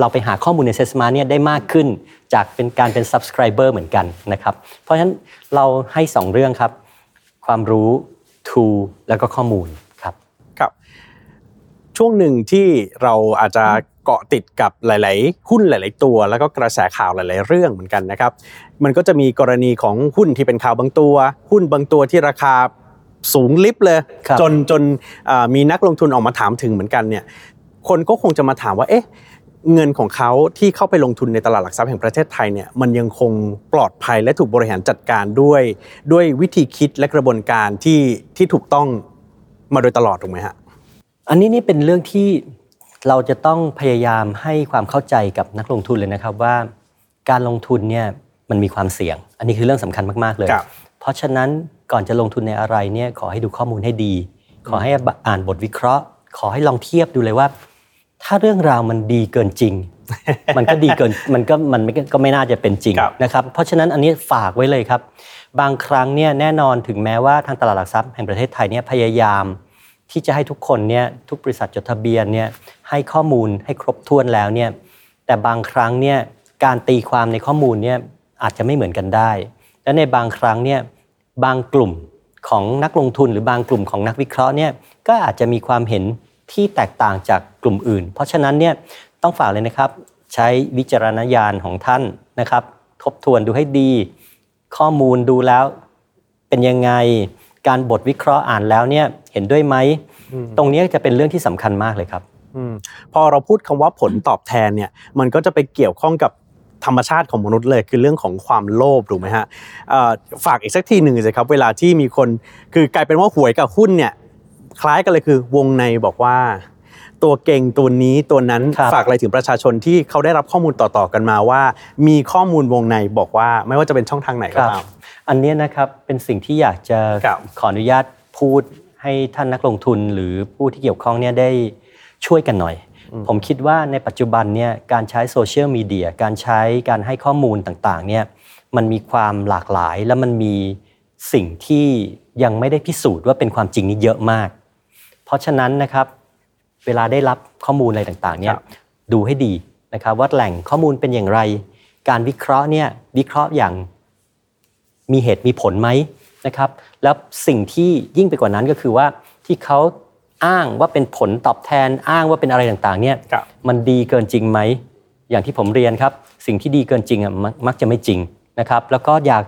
เราไปหาข้อมูลใน Set Smart เนี่ยได้มากขึ้น จากเป็นการเป็น subscriber เหมือนกันนะครับ เพราะฉะนั้นเราให้ 2 เรื่องครับ ความรู้ tool แล้วก็ข้อมูลครับครับ ช่วงหนึ่งที่เราอาจจะเกาะติดกับหลาย ๆ หุ้นหลาย ๆ ตัว แล้วก็กระแสข่าวหลาย ๆ เรื่องเหมือนกันนะครับ มันก็จะมีกรณีของหุ้นที่เป็นข่าวบางตัว หุ้นบางตัวที่ราคาสูงลิบเลยครับจนจนเอ่อมีนักลงทุนออกมาถามถึงเหมือนกันเนี่ยคนก็คงจะมาถามว่าเอ๊ะ เงินของเขาที่เข้าไปลงทุนในตลาดหลักทรัพย์แห่งประเทศไทยเนี่ยมันยังคงปลอดภัยและถูกบริหารจัดการด้วย ด้วยวิธีคิดและกระบวนการที่ที่ถูกต้องมาโดยตลอดถูกไหมฮะอันนี้นี่เป็นเรื่องที่เราจะต้องพยายามให้ความเข้าใจกับนักลงทุนเลยนะครับว่า การลงทุนเนี่ยมันมีความเสี่ยง อันนี้คือเรื่องสำคัญมากๆเลยครับเพราะฉะนั้นก่อนจะลงทุนในอะไรเนี่ยขอให้ดูข้อมูลให้ดี ขอให้อ่านบทวิเคราะห์ ขอให้ลองเทียบดูเลยว่า ถ้าเรื่องราวมันดีเกินจริง มันก็ดีเกินมันก็มันไม่ก็ไม่น่าจะเป็นจริงครับนะครับเพราะฉะนั้นอันนี้ฝากไว้เลยครับ บางครั้งเนี่ยแน่นอนถึงแม้ว่าทางตลาดหลักทรัพย์แห่งประเทศไทยเนี่ยพยายามที่จะให้ทุกคนเนี่ยทุกบริษัทจดทะเบียนเนี่ยให้ข้อมูลให้ครบถ้วนแล้วเนี่ยแต่บางครั้งเนี่ยการตีความในข้อมูลเนี่ยอาจจะไม่เหมือนกันได้ และในบางครั้งเนี่ยบางกลุ่มของนักลงทุนหรือบางกลุ่มของนักวิเคราะห์เนี่ยก็อาจจะมีความเห็น ที่แตกต่างจากกลุ่มอื่น เพราะฉะนั้นเนี่ยต้องฝากเลยนะครับ ใช้วิจารณญาณของท่านนะครับ ทบทวนดูให้ดี ข้อมูลดูแล้วเป็นยังไงการบทวิเคราะห์อ่านแล้วเนี่ยเห็นด้วยไหมตรงนี้จะเป็นเรื่องที่สำคัญมากเลยครับอืมพอเราพูดคำว่าผลตอบแทนเนี่ยมันก็จะไปเกี่ยวข้องกับธรรมชาติของมนุษย์เลยคือเรื่องของความโลภถูกไหมฮะเอ่อฝากอีกสักทีหนึ่งสิครับ เวลาที่มีคนคือกลายเป็นว่าหวยกับหุ้นเนี่ย คล้ายกันเลยคือวงในบอกว่า ตัวเก่งตัวนี้ตัวนั้นครับฝากอะไรถึงประชาชนที่เขาได้รับข้อมูลต่อๆกันมาว่า มีข้อมูลวงในบอกว่าไม่ว่าจะเป็นช่องทางไหนก็ตามอันเนี้ยนะครับเป็นสิ่งที่อยากจะครับขออนุญาตพูดให้ท่านนักลงทุนหรือผู้ที่เกี่ยวข้องเนี่ยได้ช่วยกันหน่อย ผมคิดว่าในปัจจุบันเนี่ยการใช้โซเชียลมีเดียการใช้การให้ข้อมูลต่างๆเนี่ยมันมีความหลากหลายและมันมีสิ่งที่ยังไม่ได้พิสูจน์ว่าเป็นความจริงนี่เยอะมากเพ ราะฉะนั้นนะครับเวลาได้รับข้อมูลอะไรต่างๆเนี่คยรับดูให้ดีนะครับว่าแหล่งข้อมูลเป็นอย่างไร การวิเคราะห์เนี่ยวิเคราะห์อย่างมีเหตุมีผลไหมนะครับ แล้วสิ่งที่ยิ่งไปกว่านั้นก็คือว่าที่เขาอ้างว่าเป็นผลตอบแทนอ้างว่าเป็นอะไรต่างๆเนี่ยครับมันดีเกินจริงไหมอย่างที่ผมเรียนครับ สิ่งที่ดีเกินจริงอะมักมักจะไม่จริงนะครับ แล้วก็อยาก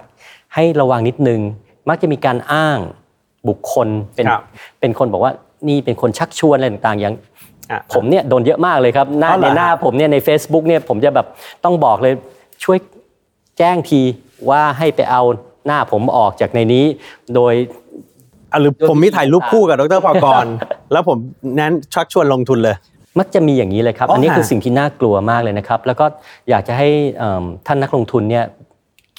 ให้ระวังนิดนึง มักจะมีการอ้างบุคคลเป็นครับเป็นคนบอกว่า นี่เป็นคนชักชวนอะไรต่างๆอย่างอะผมเนี่ยโดนเยอะมากเลยครับหน้าอ๋อเหรอในหน้าผมเนี่ยใน Facebook เนี่ยผมจะแบบต้องบอกเลยช่วยแจ้งทีว่าให้ไปเอาหน้าผมออกจากในนี้โดยอะหรือผมมีถ่ายรูปคู่กับดรพากรแล้วผมนั้นชักชวนลงทุนเลย มักจะมีอย่างนี้เลยครับอ๋ออัอันนี้ฮะคือสิ่งที่น่ากลัวมากเลยนะครับ แล้วก็อยากจะให้เอิ่มท่านนักลงทุนเนี่ย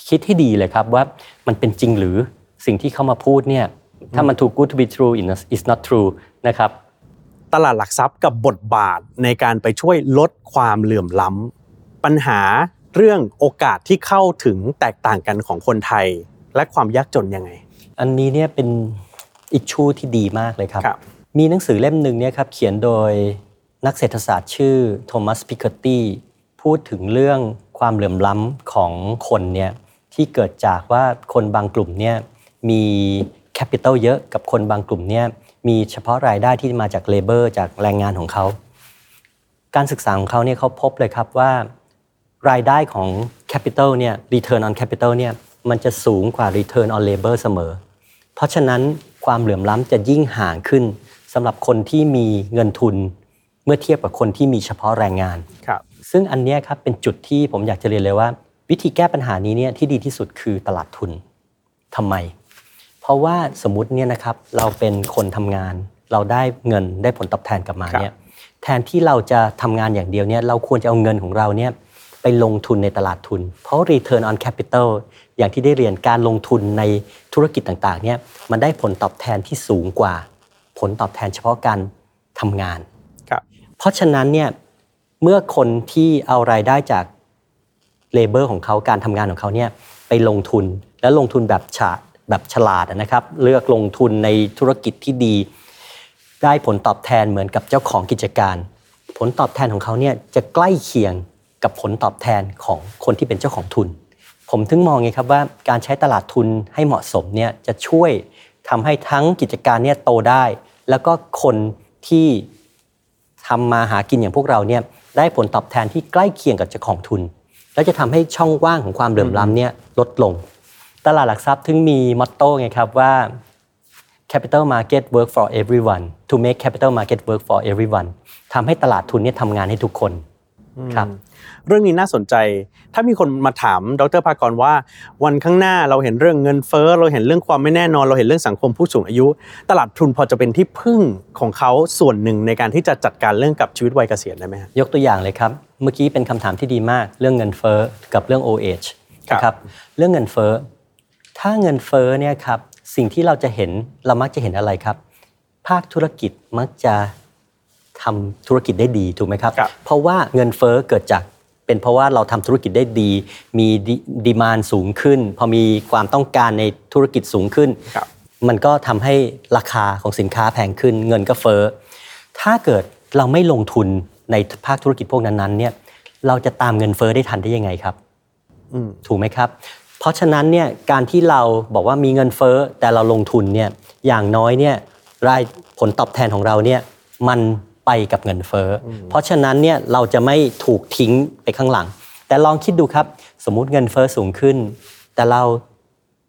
คิดให้ดีเลยครับว่ามันเป็นจริงหรือสิ่งที่เขามาพูดเนี่ย ถ้ามัน too good to be true is not true นะครับตลาดหลักทรัพย์กับบทบาทในการไปช่วยลดความเหลื่อมล้ำปัญหาเรื่องโอกาสที่เข้าถึงแตกต่างกันของคนไทย และความยากจนยังไง อันนี้เนี่ยเป็น issue ที่ดีมากเลยครับครับมีหนังสือเล่มหนึ่งเนี่ยครับเขียนโดยนักเศรษฐศาสตร์ชื่อโทมัสพิค e ตี้พูดถึงเรื่องความเหลื่อมล้ำของคนเนี่ยที่เกิดจากว่าคนบางกลุ่มเนี่ยมี capital เยอะกับคนบางกลุ่มเนี่ยมีเฉพาะรายได้ที่มาจาก labor จากแรงงานของเขา การศึกษาของเขาเนี่ยเขาพบเลยครับว่ารายได้ของ Capital เนี่ย Return on Capital เนี่ยมันจะสูงกว่า Return on Labor เสมอ เพราะฉะนั้นความเหลื่อมล้ำจะยิ่งห่างขึ้นสำหรับคนที่มีเงินทุนเมื่อเทียบกับคนที่มีเฉพาะแรงงานครับซึ่งอันเนี้ยครับเป็นจุดที่ผมอยากจะเรียนเลยว่า วิธีแก้ปัญหานี้เนี่ยที่ดีที่สุดคือตลาดทุนทำไม เพราะว่าสมมติเนี่ยนะครับเราเป็นคนทำงาน เราได้เงินได้ผลตอบแทนกลับมาเนี่ยแทนที่เราจะทำงานอย่างเดียวเนี่ยเราควรจะเอาเงินของเราเนี่ยไปลงทุนในตลาดทุน เพราะ return on capital อย่างที่ได้เรียนการลงทุนในธุรกิจต่างๆเนี่ยมันได้ผลตอบแทนที่สูงกว่า ผลตอบแทนเฉพาะการทำงานครับเพราะฉะนั้นเนี่ยเมื่อคนที่เอารายได้จากเลเบอร์ของเขาการทำงานของเขาเนี่ยไปลงทุนและลงทุนแบบฉา แบบฉลาดนะครับ เลือกลงทุนในธุรกิจที่ดี ได้ผลตอบแทนเหมือนกับเจ้าของกิจการ ผลตอบแทนของเขาเนี่ยจะใกล้เคียงกับผลตอบแทนของคนที่เป็นเจ้าของทุน ผมถึงมองไงครับว่าการใช้ตลาดทุนให้เหมาะสมเนี่ยจะช่วยทำให้ทั้งกิจการเนี่ยโตได้ แล้วก็คนที่ทำมาหากินอย่างพวกเราเนี่ยได้ผลตอบแทนที่ใกล้เคียงกับเจ้าของทุน แล้วจะทำให้ช่องว่างของความเหลื่อมล้ำเนี่ยลดลง ตลาดหลักทรัพย์ถึงมีมอตโต้ไงครับว่า capital market work for everyone to make capital market work for everyone ทำให้ตลาดทุนเนี่ยทำงานให้ทุกคนครับเรื่องนี้น่าสนใจ ถ้ามีคนมาถามดรภากรว่า วันข้างหน้าเราเห็นเรื่องเงินเฟ้อ เราเห็นเรื่องความไม่แน่นอน เราเห็นเรื่องสังคมผู้สูงอายุ ตลาดทุนพอจะเป็นที่พึ่งของเขาส่วนหนึ่งในการที่จะจัดการเรื่องกับชีวิตวัยเกษียณได้ไหมฮะยกตัวอย่างเลยครับ เมื่อกี้เป็นคำถามที่ดีมาก เรื่องเงินเฟ้อกับเรื่อง OH ครับนะครับเรื่องเงินเฟ้อ ถ้าเงินเฟ้อเนี่ยครับสิ่งที่เราจะเห็นเรามักจะเห็นอะไรครับ ภาคธุรกิจมักจะทำธุรกิจได้ดีถูกไหมครับครับ เพราะว่าเงินเฟ้อเกิดจากเป็นเพราะว่าเราทำธุรกิจได้ดี มีดีมานสูงขึ้น พอมีความต้องการในธุรกิจสูงขึ้นครับมันก็ทำให้ราคาของสินค้าแพงขึ้น เงินก็เฟ้อถ้าเกิดเราไม่ลงทุนในภาคธุรกิจพวกนั้นๆเนี่ยเราจะตามเงินเฟ้อได้ทันได้ยังไงครับอืมถูกไหมครับเพ ราะฉะนั้นเนี่ยการที่เราบอกว่ามีเงินเฟ้อแต่เราลงทุนเนี่ยอย่างน้อยเนี่ยรายผลตอบแทนของเราเนี่ยมันไปกับเงินเฟ้ออเพราะฉะนั้นเนี่ยเราจะไม่ถูกทิ้งไปข้างหลัง แต่ลองคิดดูครับ สมมุติเงินเฟ้อสูงขึ้น แต่เรา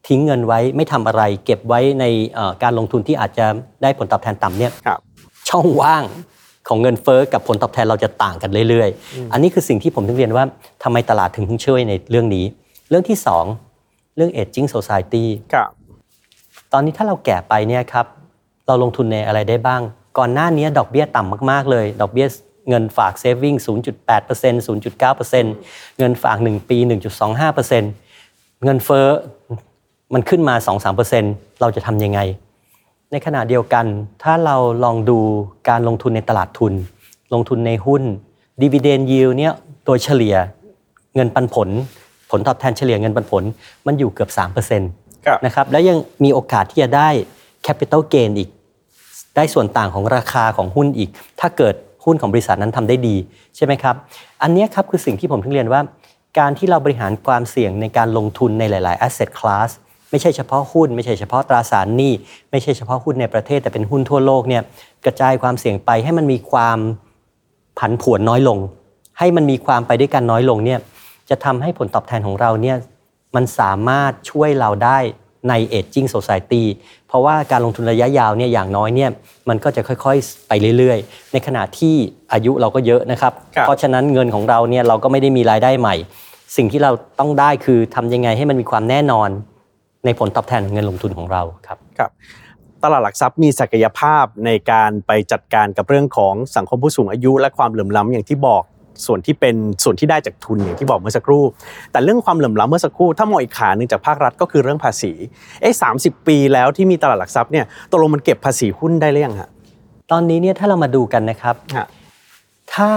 ทิ้งเงินไว้ไม่ทำอะไร เก็บไว้ในเอ่อการลงทุนที่อาจจะได้ผลตอบแทนต่ำเนี่ยครับช่องว่างของเงินเฟ้อกับผลตอบแทนเราจะต่างกันเรื่อยๆ อันนี้คือสิ่งที่ผมถึงเรียนว่าทำไมตลาดถึงช่วยในเรื่องนี้ เรื่องที่ 2 เรื่อง aging society ครับตอนนี้ถ้าเราแก่ไปเนี่ยครับเราลงทุนในอะไรได้บ้าง ก่อนหน้านี้ดอกเบี้ยต่ำมาก ๆ เลย ดอกเบี้ยเงินฝาก saving 0.8% 0.9%เงินฝาก 1 ปี 1.25%เงินเฟ้อมันขึ้นมา 2-3%เราจะทำยังไง ในขณะเดียวกัน ถ้าเราลองดูการลงทุนในตลาดทุน ลงทุนในหุ้น dividend yield เนี่ยโดยเฉลี่ยเงินปันผล ผลตอบแทนเฉลี่ยเงินปันผลมันอยู่เกือบ3%ครับนะครับแล้วยังมีโอกาสที่จะได้ capital gain อีก ได้ส่วนต่างของราคาของหุ้นอีก ถ้าเกิดหุ้นของบริษัทนั้นทำได้ดีใช่ไหมครับ อันเนี้ยครับคือสิ่งที่ผมถึงเรียนว่า การที่เราบริหารความเสี่ยงในการลงทุนในหลาย ๆ asset class ไม่ใช่เฉพาะหุ้น ไม่ใช่เฉพาะตราสารหนี้ ไม่ใช่เฉพาะหุ้นในประเทศแต่เป็นหุ้นทั่วโลกเนี่ยกระจายความเสี่ยงไปให้มันมีความผันผวนน้อยลง ให้มันมีความไปด้วยกันน้อยลงเนี่ย จะทำให้ผลตอบแทนของเราเนี่ยมันสามารถช่วยเราได้ใน aging society เพราะว่าการลงทุนระยะยาวเนี่ยอย่างน้อยเนี่ยมันก็จะค่อยๆ ไปเรื่อยๆ ในขณะที่อายุเราก็เยอะนะครับครับเพราะฉะนั้นเงินของเราเนี่ยเราก็ไม่ได้มีรายได้ใหม่ สิ่งที่เราต้องได้คือทำยังไงให้มันมีความแน่นอน ในผลตอบแทนของเงินลงทุนของเราครับครับตลาดหลักทรัพย์มีศักยภาพในการไปจัดการกับเรื่องของสังคมผู้สูงอายุ และความเหลื่อมล้ำอย่างที่บอก ส่วนที่เป็นส่วนที่ได้จากทุนอย่างที่บอกเมื่อสักครู่ แต่เรื่องความเหลื่อมล้ำเมื่อสักครู่ถ้ามองอีกขาหนึ่งจากภาครัฐก็คือเรื่องภาษีเอ๊ะสาปีแล้วที่มีตลาดหลักทรัพย์เนี่ยตกลงมันเก็บภาษีหุ้นได้หรือยังฮะตอนนี้เนี่ยถ้าเรามาดูกันนะครับฮะถ้า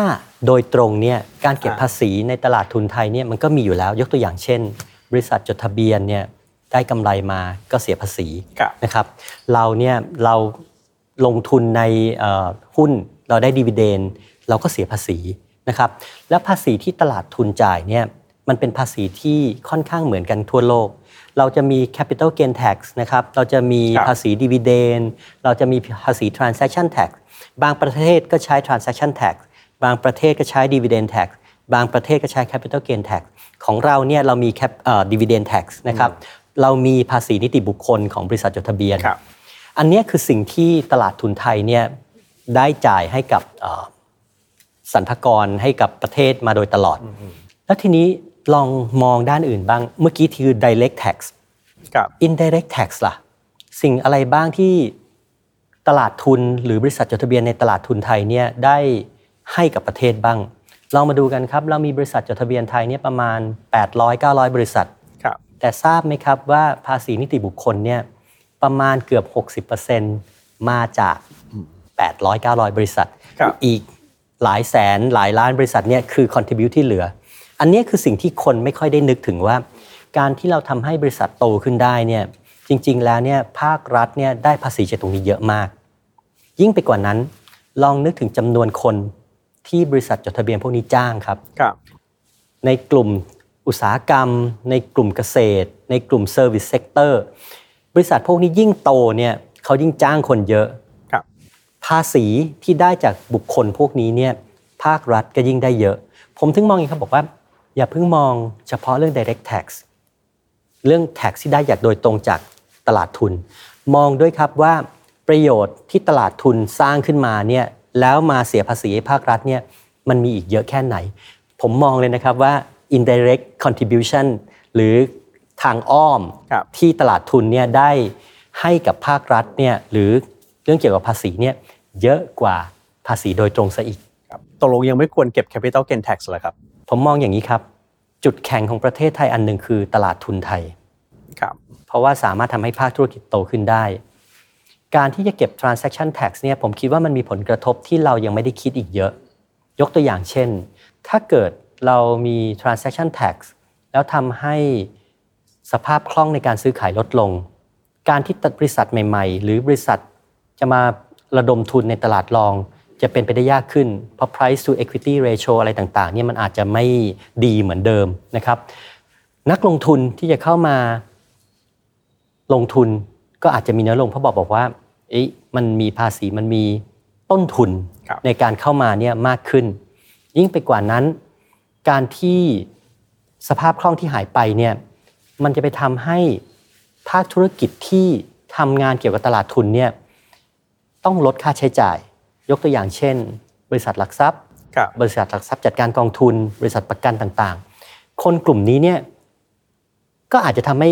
โดยตรงเนี่ยการเก็บอ่าภาษีในตลาดทุนไทยเนี่ยมันก็มีอยู่แล้วยกตัวอย่างเช่น บริษัทจดทะเบียนเนี่ยได้กำไรมาก็เสียภาษีครับนะครับ เราเนี่ยเราลงทุนในเอ่อหุ้นเราได้ดีเวเดนเราก็เสียภาษี นะครับและภาษีที่ตลาดทุนจ่ายเนี่ยมันเป็นภาษีที่ค่อนข้างเหมือนกันทั่วโลก เราจะมี capital gain tax นะครับเราจะมีครับภาษีดีเวเดนเราจะมีภาษี transaction tax บางประเทศก็ใช้ transaction tax บางประเทศก็ใช้ dividend tax บางประเทศก็ใช้ capital gain tax ของเราเนี่ยเรามี cap เอ่อ dividend tax นะครับเรามีภาษีนิติบุคคลของบริษัทจดทะเบียนครับอันเนี้ยคือสิ่งที่ตลาดทุนไทยเนี่ยได้จ่ายให้กับเอ่อ สรรพากรให้กับประเทศมาโดยตลอด แล้วทีนี้ลองมองด้านอื่นบ้าง เมื่อกี้คือ direct tax ครับ indirect tax ล่ะ สิ่งอะไรบ้างที่ตลาดทุนหรือบริษัทจดทะเบียนในตลาดทุนไทยเนี่ยได้ให้กับประเทศบ้าง ลองมาดูกันครับ เรามีบริษัทจดทะเบียนไทยเนี่ยประมาณ 800-900 บริษัทครับแต่ทราบไหมครับว่าภาษีนิติบุคคลเนี่ยประมาณเกือบ 60%มาจาก 800-900 บริษัทครับอีก หลายแสนหลายล้านบริษัทเนี่ยคือ contribute ที่เหลือ อันเนี้ยคือสิ่งที่คนไม่ค่อยได้นึกถึงว่า การที่เราทำให้บริษัทโตขึ้นได้เนี่ยจริง ๆ แล้วเนี่ยภาครัฐเนี่ยได้ภาษีจากตรงนี้เยอะมาก ยิ่งไปกว่านั้น ลองนึกถึงจำนวนคนที่บริษัทจดทะเบียนพวกนี้จ้างครับครับ ในกลุ่มอุตสาหกรรม ในกลุ่มเกษตร ในกลุ่ม Service Sector บริษัทพวกนี้ยิ่งโตเนี่ยเขายิ่งจ้างคนเยอะครับภาษีที่ได้จากบุคคลพวกนี้เนี่ยภาครัฐก็ยิ่งได้เยอะ ผมถึงมองอย่างนี้ครับบอกว่า อย่าเพิ่งมองเฉพาะเรื่อง direct tax เรื่อง tax ที่ได้จากโดยตรงจากตลาดทุน มองด้วยครับว่าประโยชน์ที่ตลาดทุนสร้างขึ้นมาเนี่ยแล้วมาเสียภาษีให้ภาครัฐเนี่ยมันมีอีกเยอะแค่ไหน ผมมองเลยนะครับว่า indirect contribution หรือทางอ้อมครับที่ตลาดทุนเนี่ยได้ให้กับภาครัฐเนี่ยหรือเรื่องเกี่ยวกับภาษีเนี่ย เยอะกว่าภาษีโดยตรงซะอีกครับตกลงยังไม่ควรเก็บ capital gain tax เหรอครับ ผมมองอย่างนี้ครับ จุดแข็งของประเทศไทยอันหนึ่งคือตลาดทุนไทยครับเพราะว่าสามารถทำให้ภาคธุรกิจโตขึ้นได้ การที่จะเก็บ transaction tax เนี่ยผมคิดว่ามันมีผลกระทบที่เรายังไม่ได้คิดอีกเยอะ ยกตัวอย่างเช่น ถ้าเกิดเรามี transaction tax แล้วทำให้สภาพคล่องในการซื้อขายลดลง การที่บริษัทใหม่ ๆ หรือบริษัทจะมา ระดมทุนในตลาดรองจะเป็นไปได้ยากขึ้น เพราะ price to equity ratio อะไรต่างๆเนี่ยมันอาจจะไม่ดีเหมือนเดิมนะครับ นักลงทุนที่จะเข้ามาลงทุนก็อาจจะมีน้อยลงเพราะบอกบอกว่าเอ๊ะมันมีภาษีมันมีต้นทุนครับในการเข้ามาเนี่ยมากขึ้น ยิ่งไปกว่านั้น การที่สภาพคล่องที่หายไปเนี่ยมันจะไปทำให้ภาคธุรกิจที่ทำงานเกี่ยวกับตลาดทุนเนี่ย ต้องลดค่าใช้จ่าย ยกตัวอย่างเช่น บริษัทหลักทรัพย์ครับบริษัทหลักทรัพย์จัดการกองทุน บริษัทประกันต่างๆ คนกลุ่มนี้เนี่ยก็อาจจะทำให้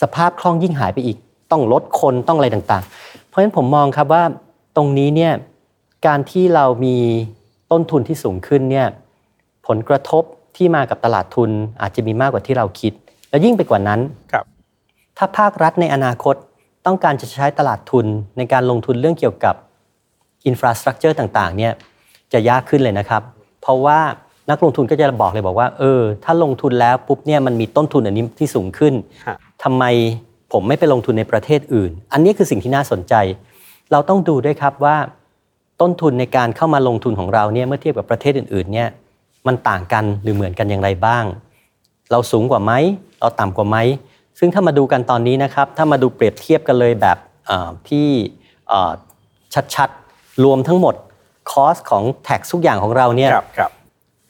สภาพคล่องยิ่งหายไปอีก ต้องลดคนต้องอะไรต่างๆ เพราะฉะนั้นผมมองครับว่าตรงนี้เนี่ยการที่เรามีต้นทุนที่สูงขึ้นเนี่ยผลกระทบที่มากับตลาดทุนอาจจะมีมากกว่าที่เราคิด และยิ่งไปกว่านั้นครับถ้าภาครัฐในอนาคต ต้องการจะใช้ตลาดทุนในการลงทุนเรื่องเกี่ยวกับ infrastructure ต่างๆเนี่ยจะยากขึ้นเลยนะครับ เพราะว่านักลงทุนก็จะบอกเลยบอกว่า เออ ถ้าลงทุนแล้วปุ๊บเนี่ยมันมีต้นทุนอันนี้ที่สูงขึ้นฮะทำไมผมไม่ไปลงทุนในประเทศอื่น อันนี้คือสิ่งที่น่าสนใจ เราต้องดูด้วยครับว่า ต้นทุนในการเข้ามาลงทุนของเราเนี่ยเมื่อเทียบกับประเทศอื่นๆเนี่ยมันต่างกันหรือเหมือนกันอย่างไรบ้าง เราสูงกว่าไหมเราต่ำกว่าไหม ซึ่งถ้ามาดูกันตอนนี้นะครับ ถ้ามาดูเปรียบเทียบกันเลยแบบเอ่อที่เอ่อชัดๆ รวมทั้งหมดคอสของแท็กทุกอย่างของเราเนี่ยครับครับ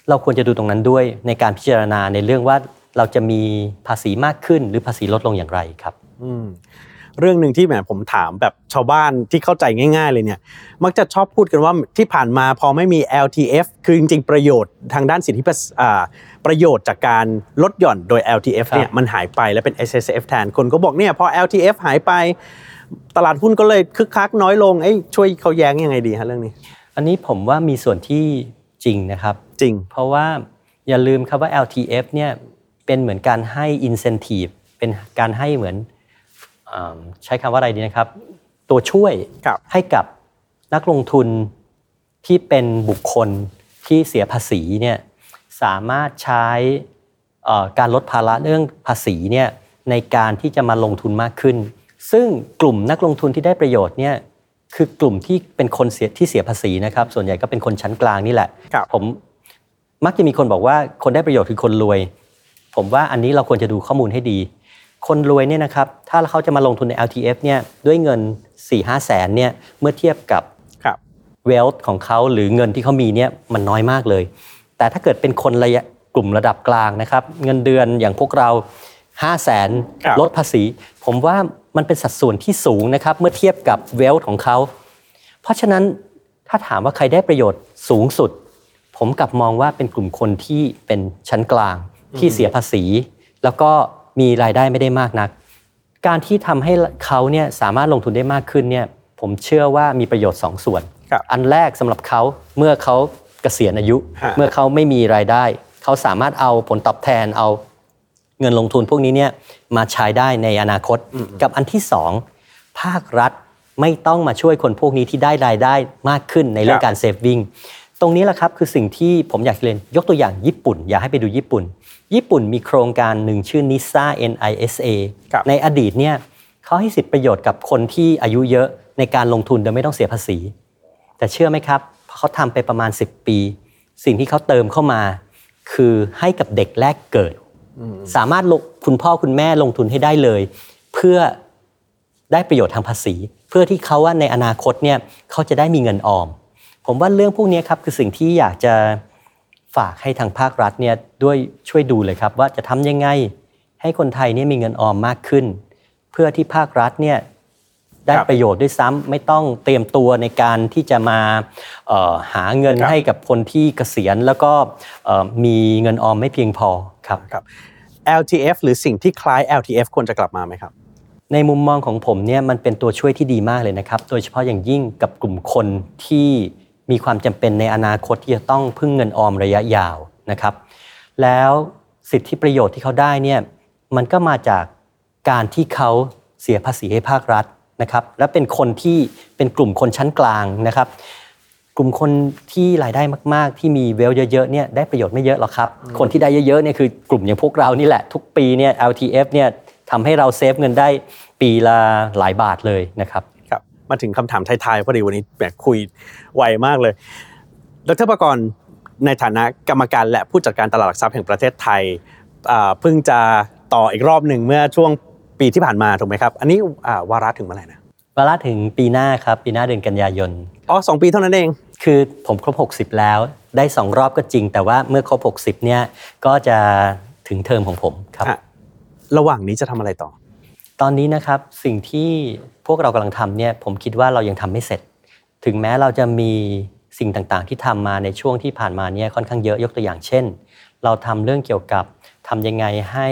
เราควรจะดูตรงนั้นด้วยในการพิจารณาในเรื่องว่าเราจะมีภาษีมากขึ้นหรือภาษีลดลงอย่างไรครับอืม เรื่องหนึ่งที่แหมผมถามแบบชาวบ้านที่เข้าใจง่าย ๆ เลยเนี่ย มักจะชอบพูดกันว่าที่ผ่านมาพอไม่มี LTF คือจริง ๆ ประโยชน์ทางด้านสิทธิประอ่าประโยชน์จากการลดหย่อนโดย LTF ครับเนี่ยมันหายไปแล้วเป็น SSF แทนคนก็บอกเนี่ยพอ LTF หายไป ตลาดหุ้นก็เลยคึกคักน้อยลงเอ้ยช่วยเขาแย้งยังไงดีฮะเรื่องนี้ อันนี้ผมว่ามีส่วนที่จริงนะครับจริง เพราะว่าอย่าลืมครับว่า LTF เนี่ยเป็นเหมือนการให้ incentive เป็นการให้เหมือนอ่า ใช้คำว่าอะไรดีนะครับ ตัวช่วยครับให้กับนักลงทุนที่เป็นบุคคลที่เสียภาษีเนี่ยสามารถใช้เอ่อการลดภาระเรื่องภาษีเนี่ยในการที่จะมาลงทุนมากขึ้น ซึ่งกลุ่มนักลงทุนที่ได้ประโยชน์เนี่ยคือกลุ่มที่เป็นคนเสียที่เสียภาษีนะครับ ส่วนใหญ่ก็เป็นคนชั้นกลางนี่แหละครับผมมักจะมีคนบอกว่าคนได้ประโยชน์คือคนรวย ผมว่าอันนี้เราควรจะดูข้อมูลให้ดี คนรวยเนี่ยนะครับถ้าเขาจะมาลงทุนใน LTF เนี่ยด้วยเงิน 4 5แสนเนี่ยเมื่อเทียบกับครับ wealth ของเขาหรือเงินที่เขามีเนี่ยมันน้อยมากเลย แต่ถ้าเกิดเป็นคนระยะกลุ่มระดับกลางนะครับ เงินเดือนอย่างพวกเรา 5 0 0แสนครับลดภาษี ผมว่ามันเป็นสัดส่วนที่สูงนะครับ เมื่อเทียบกับ wealth ของเขา เพราะฉะนั้นถ้าถามว่าใครได้ประโยชน์สูงสุด ผมกลับมองว่าเป็นกลุ่มคนที่เป็นชั้นกลางที่เสียภาษี แล้วก็ มีรายได้ไม่ได้มากนัก การที่ทำให้เขาเนี่ยสามารถลงทุนได้มากขึ้นเนี่ยผมเชื่อว่ามีประโยชน์สองส่วนครับอันแรกสำหรับเขาเมื่อเขาเกษียณอายุฮะเมื่อเขาไม่มีรายได้ เขาสามารถเอาผลตอบแทนเอาเงินลงทุนพวกนี้เนี่ยมาใช้ได้ในอนาคตกับอันที่สองภาครัฐไม่ต้องมาช่วยคนพวกนี้ที่ได้รายได้มากขึ้นในเรื่อครังบการเซฟวิ่งตรงนี้แหละครับคือสิ่งที่ผมอยากเรียนยกตัวอย่างญี่ปุ่น อยากให้ไปดูญี่ปุ่น ญี่ปุ่นมีโครงการหนึ่งชื่อ NISA NISA ครับในอดีตเนี่ยเขาให้สิทธิประโยชน์กับคนที่อายุเยอะในการลงทุนโดยไม่ต้องเสียภาษี แต่เชื่อไหมครับพอเขาทำไปประมาณ 10 ปี สิ่งที่เขาเติมเข้ามา คือให้กับเด็กแรกเกิด สามารถลงคุณพ่อคุณแม่ลงทุนให้ได้เลย เพื่อได้ประโยชน์ทางภาษี เพื่อที่เขาว่าในอนาคตเนี่ยเขาจะได้มีเงินออม ผมว่าเรื่องพวกนี้ครับคือสิ่งที่อยากจะ ฝากให้ทางภาครัฐเนี่ยด้วยช่วยดูเลยครับว่าจะทำยังไงให้คนไทยเนี่ยมีเงินออมมากขึ้น เพื่อที่ภาครัฐเนี่ยได้ครับประโยชน์ด้วยซ้ำไม่ต้องเตรียมตัวในการที่จะมาเอ่อหาเงินครับให้กับคนที่เกษียณแล้วก็เอ่อมีเงินออมไม่เพียงพอครับครับ LTF หรือสิ่งที่คล้าย LTF ควรจะกลับมาไหมครับ ในมุมมองของผมเนี่ยมันเป็นตัวช่วยที่ดีมากเลยนะครับ โดยเฉพาะอย่างยิ่งกับกลุ่มคนที่ มีความจำเป็นในอนาคตที่จะต้องพึ่งเงินออมระยะยาวนะครับ แล้วสิทธิประโยชน์ที่เขาได้เนี่ยมันก็มาจากการที่เขาเสียภาษีให้ภาครัฐนะครับและเป็นคนที่เป็นกลุ่มคนชั้นกลางนะครับ กลุ่มคนที่รายได้มาก ๆ ที่มีเวลเยอะๆเนี่ยได้ประโยชน์ไม่เยอะหรอกครับ คนที่ได้เยอะๆเนี่ยคือกลุ่มอย่างพวกเรานี่แหละ ทุกปีเนี่ย LTF เนี่ยทำให้เราเซฟเงินได้ปีละหลายบาทเลยนะครับ มาถึงคำถามท้ายๆพอดีวันนี้แหมคุยไวมากเลย ดรประกรณ์ในฐานะกรรมการและผู้จัดการตลาดหลักทรัพย์แห่งประเทศไทยอ่าเพิ่งจะต่ออีกรอบหนึ่งเมื่อช่วงปีที่ผ่านมาถูกไหมครับ อันนี้อ่าวาระถึงเมื่อไหร่นะเวลาถึงปีหน้าครับปีหน้าเดือนกันยายนอ๋อสองปีเท่านั้นเอง คือผมครบ 60 แล้วได้2รอบก็จริง แต่ว่าเมื่อครบ 60เนี่ยก็จะถึงเทอมของผมครับฮะระหว่างนี้จะทำอะไรต่อ ตอนนี้นะครับสิ่งที่พวกเรากำลังทำเนี่ยผมคิดว่าเรายังทำไม่เสร็จ ถึงแม้เราจะมีสิ่งต่างๆ ที่ทำมาในช่วงที่ผ่านมาเนี่ยค่อนข้างเยอะยกตัวอย่างเช่น เราทำเรื่องเกี่ยวกับทำยังไงให้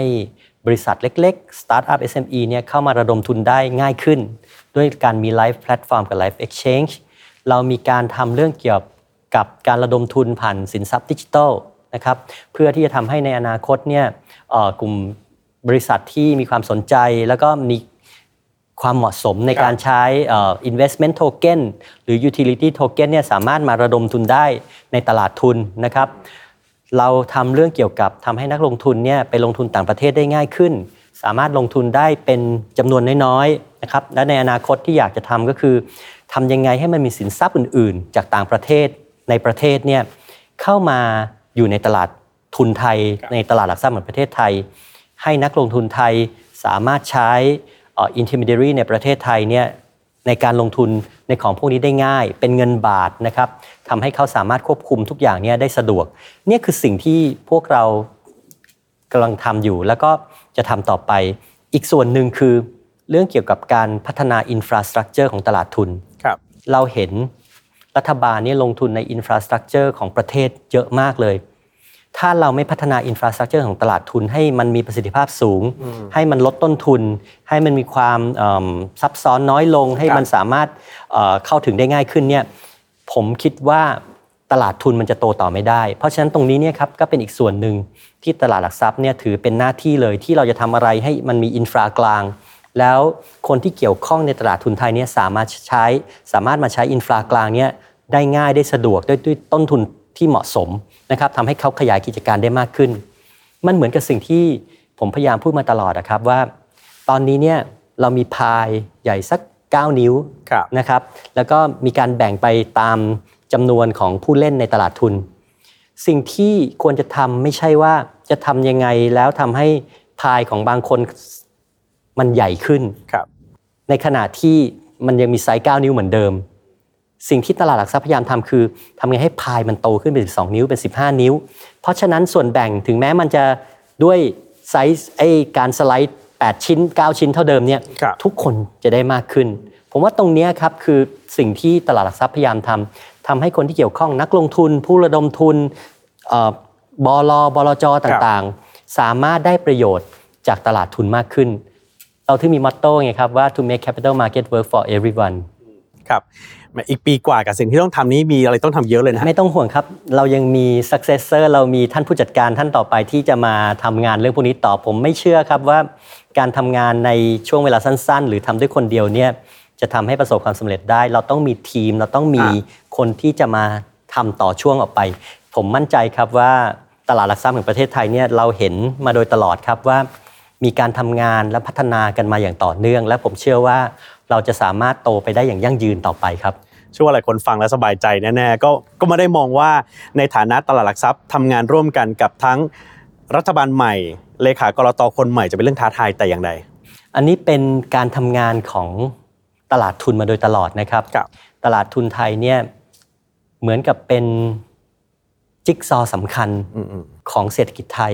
บริษัทเล็กๆ Startup SME เนี่ยเข้ามาระดมทุนได้ง่ายขึ้น ด้วยการมี Live Platform กับ Live Exchange เรามีการทำเรื่องเกี่ยวกับการระดมทุนผ่านสินทรัพย์ดิจิทัลนะครับเพื่อที่จะทำให้ในอนาคตเนี่ยกลุ่ม บริษัทที่มีความสนใจแล้วก็มีความเหมาะสมในการใช้เอ่อ investment token หรือ utility token เนี่ยสามารถมาระดมทุนได้ในตลาดทุนนะครับ เราทำเรื่องเกี่ยวกับทำให้นักลงทุนเนี่ยไปลงทุนต่างประเทศได้ง่ายขึ้น สามารถลงทุนได้เป็นจำนวนน้อยๆนะครับ และในอนาคตที่อยากจะทำก็คือทำยังไงให้มันมีสินทรัพย์อื่น ๆ จากต่างประเทศในประเทศเนี่ยเข้ามาอยู่ในตลาดทุนไทย ในตลาดหลักทรัพย์แห่งประเทศไทย ให้นักลงทุนไทยสามารถใช้เอ่อ intermediary ในประเทศไทยเนี่ยในการลงทุนในของพวกนี้ได้ง่าย เป็นเงินบาทนะครับทำให้เขาสามารถควบคุมทุกอย่างเนี่ยได้สะดวกเนี่ยคือสิ่งที่พวกเรากำลังทำอยู่ แล้วก็จะทำต่อไป อีกส่วนหนึ่งคือเรื่องเกี่ยวกับการพัฒนาอินฟราสตรักเจอร์ของตลาดทุนครับเราเห็นรัฐบาลเนี่ยลงทุนใน infrastructure ของประเทศเยอะมากเลย ถ้าเราไม่พัฒนา infrastructure ของตลาดทุนให้มันมีประสิทธิภาพสูง ให้มันลดต้นทุน ให้มันมีความเอิ่มซับซ้อนน้อยลง ให้มันสามารถเอ่อเข้าถึงได้ง่ายขึ้นเนี่ยผมคิดว่าตลาดทุนมันจะโตต่อไม่ได้ เพราะฉะนั้นตรงนี้เนี่ยครับก็เป็นอีกส่วนหนึ่งที่ตลาดหลักทรัพย์เนี่ยถือเป็นหน้าที่เลยที่เราจะทำอะไรให้มันมี infra กลาง แล้วคนที่เกี่ยวข้องในตลาดทุนไทยเนี่ยสามารถใช้สามารถมาใช้อินฟรากลางเนี่ยได้ง่ายได้สะดวกด้วยด้วยต้นทุน ที่เหมาะสมนะครับทำให้เขาขยายกิจการได้มากขึ้น มันเหมือนกับสิ่งที่ผมพยายามพูดมาตลอดนะครับว่า ตอนนี้เนี่ยเรามีพายใหญ่สัก 9 นิ้วครับนะครับ แล้วก็มีการแบ่งไปตามจำนวนของผู้เล่นในตลาดทุน สิ่งที่ควรจะทำไม่ใช่ว่าจะทำยังไงแล้วทำให้พายของบางคนมันใหญ่ขึ้นครับในขณะที่มันยังมีไซส์9นิ้วเหมือนเดิม สิ่งที่ตลาดหลักทรัพย์พยายามทำคือทำไงให้พายมันโตขึ้นเป็น 12 นิ้วเป็น 15 นิ้ว เพราะฉะนั้นส่วนแบ่งถึงแม้มันจะด้วยไซส์ไอการ slice 8 ชิ้น 9 ชิ้นเท่าเดิมเนี่ยครับทุกคนจะได้มากขึ้น ผมว่าตรงเนี้ยครับคือสิ่งที่ตลาดหลักทรัพย์พยายามทำทำให้คนที่เกี่ยวข้องนักลงทุน ผู้ระดมทุนเอ่อบลบลจต่างๆ สามารถได้ประโยชน์จากตลาดทุนมากขึ้น เราถึงมีมอตโต้ไงครับว่า to make capital market work for everyone ครับแหม อีกปีกว่ากับสิ่งที่ต้องทำนี้มีอะไรต้องทำเยอะเลยนะฮะไม่ต้องห่วงครับ เรายังมี successor เรามีท่านผู้จัดการท่านต่อไปที่จะมาทำงานเรื่องพวกนี้ต่อผมไม่เชื่อครับว่า การทำงานในช่วงเวลาสั้น ๆ หรือทำด้วยคนเดียวเนี่ยจะทำให้ประสบความสำเร็จได้ เราต้องมีทีมเราต้องมีอ่คนที่จะมาทำต่อช่วงออกไป ผมมั่นใจครับว่าตลาดหลักทรัพย์แห่งประเทศไทยเนี่ยเราเห็นมาโดยตลอดครับว่ามีการทำงานและพัฒนากันมาอย่างต่อเนื่อง และผมเชื่อว่า เราจะสามารถโตไปได้อย่างยั่งยืนต่อไปครับเชื่อว่าหลายคนฟังแล้วสบายใจแน่ๆก็ก็ไม่ได้มองว่าในฐานะตลาดหลักทรัพย์ทำงานร่วมกันกับทั้งรัฐบาลใหม่ เลขากรตคนใหม่จะเป็นเรื่องท้าทายแต่อย่างใดอันนี้เป็นการทำงานของตลาดทุนมาโดยตลอดนะครับครับตลาดทุนไทยเนี่ยเหมือนกับเป็นจิ๊กซอว์สำคัญอืมของเศรษฐกิจไทย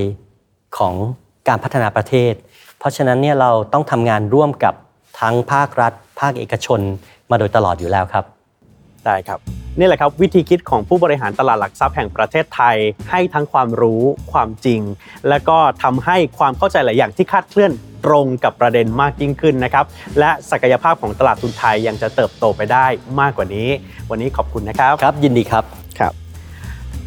ของการพัฒนาประเทศ เพราะฉะนั้นเนี่ยเราต้องทำงานร่วมกับทั้งภาครัฐ ภาคเอกชนมาโดยตลอดอยู่แล้วครับๆได้ครับนี่แหละครับวิธีคิดของผู้บริหารตลาดหลักทรัพย์แห่งประเทศไทย ให้ทั้งความรู้ความจริง และก็ทำให้ความเข้าใจหลายอย่างที่คลาดเคลื่อนตรงกับประเด็นมากยิ่งขึ้นนะครับ และศักยภาพของตลาดทุนไทยยังจะเติบโตไปได้มากกว่านี้ วันนี้ขอบคุณนะครับครับ ยินดีครับครับ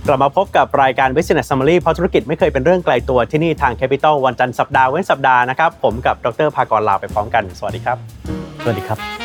กลับมาพบกับรายการ Business Summary เพราะธุรกิจไม่เคยเป็นเรื่องไกลตัวที่นี่ทาง Capital วันจันทร์สัปดาห์เว้นสัปดาห์นะครับผมกับดรภากรลาไปพร้อมกัน สวัสดีครับ สวัสดีครับ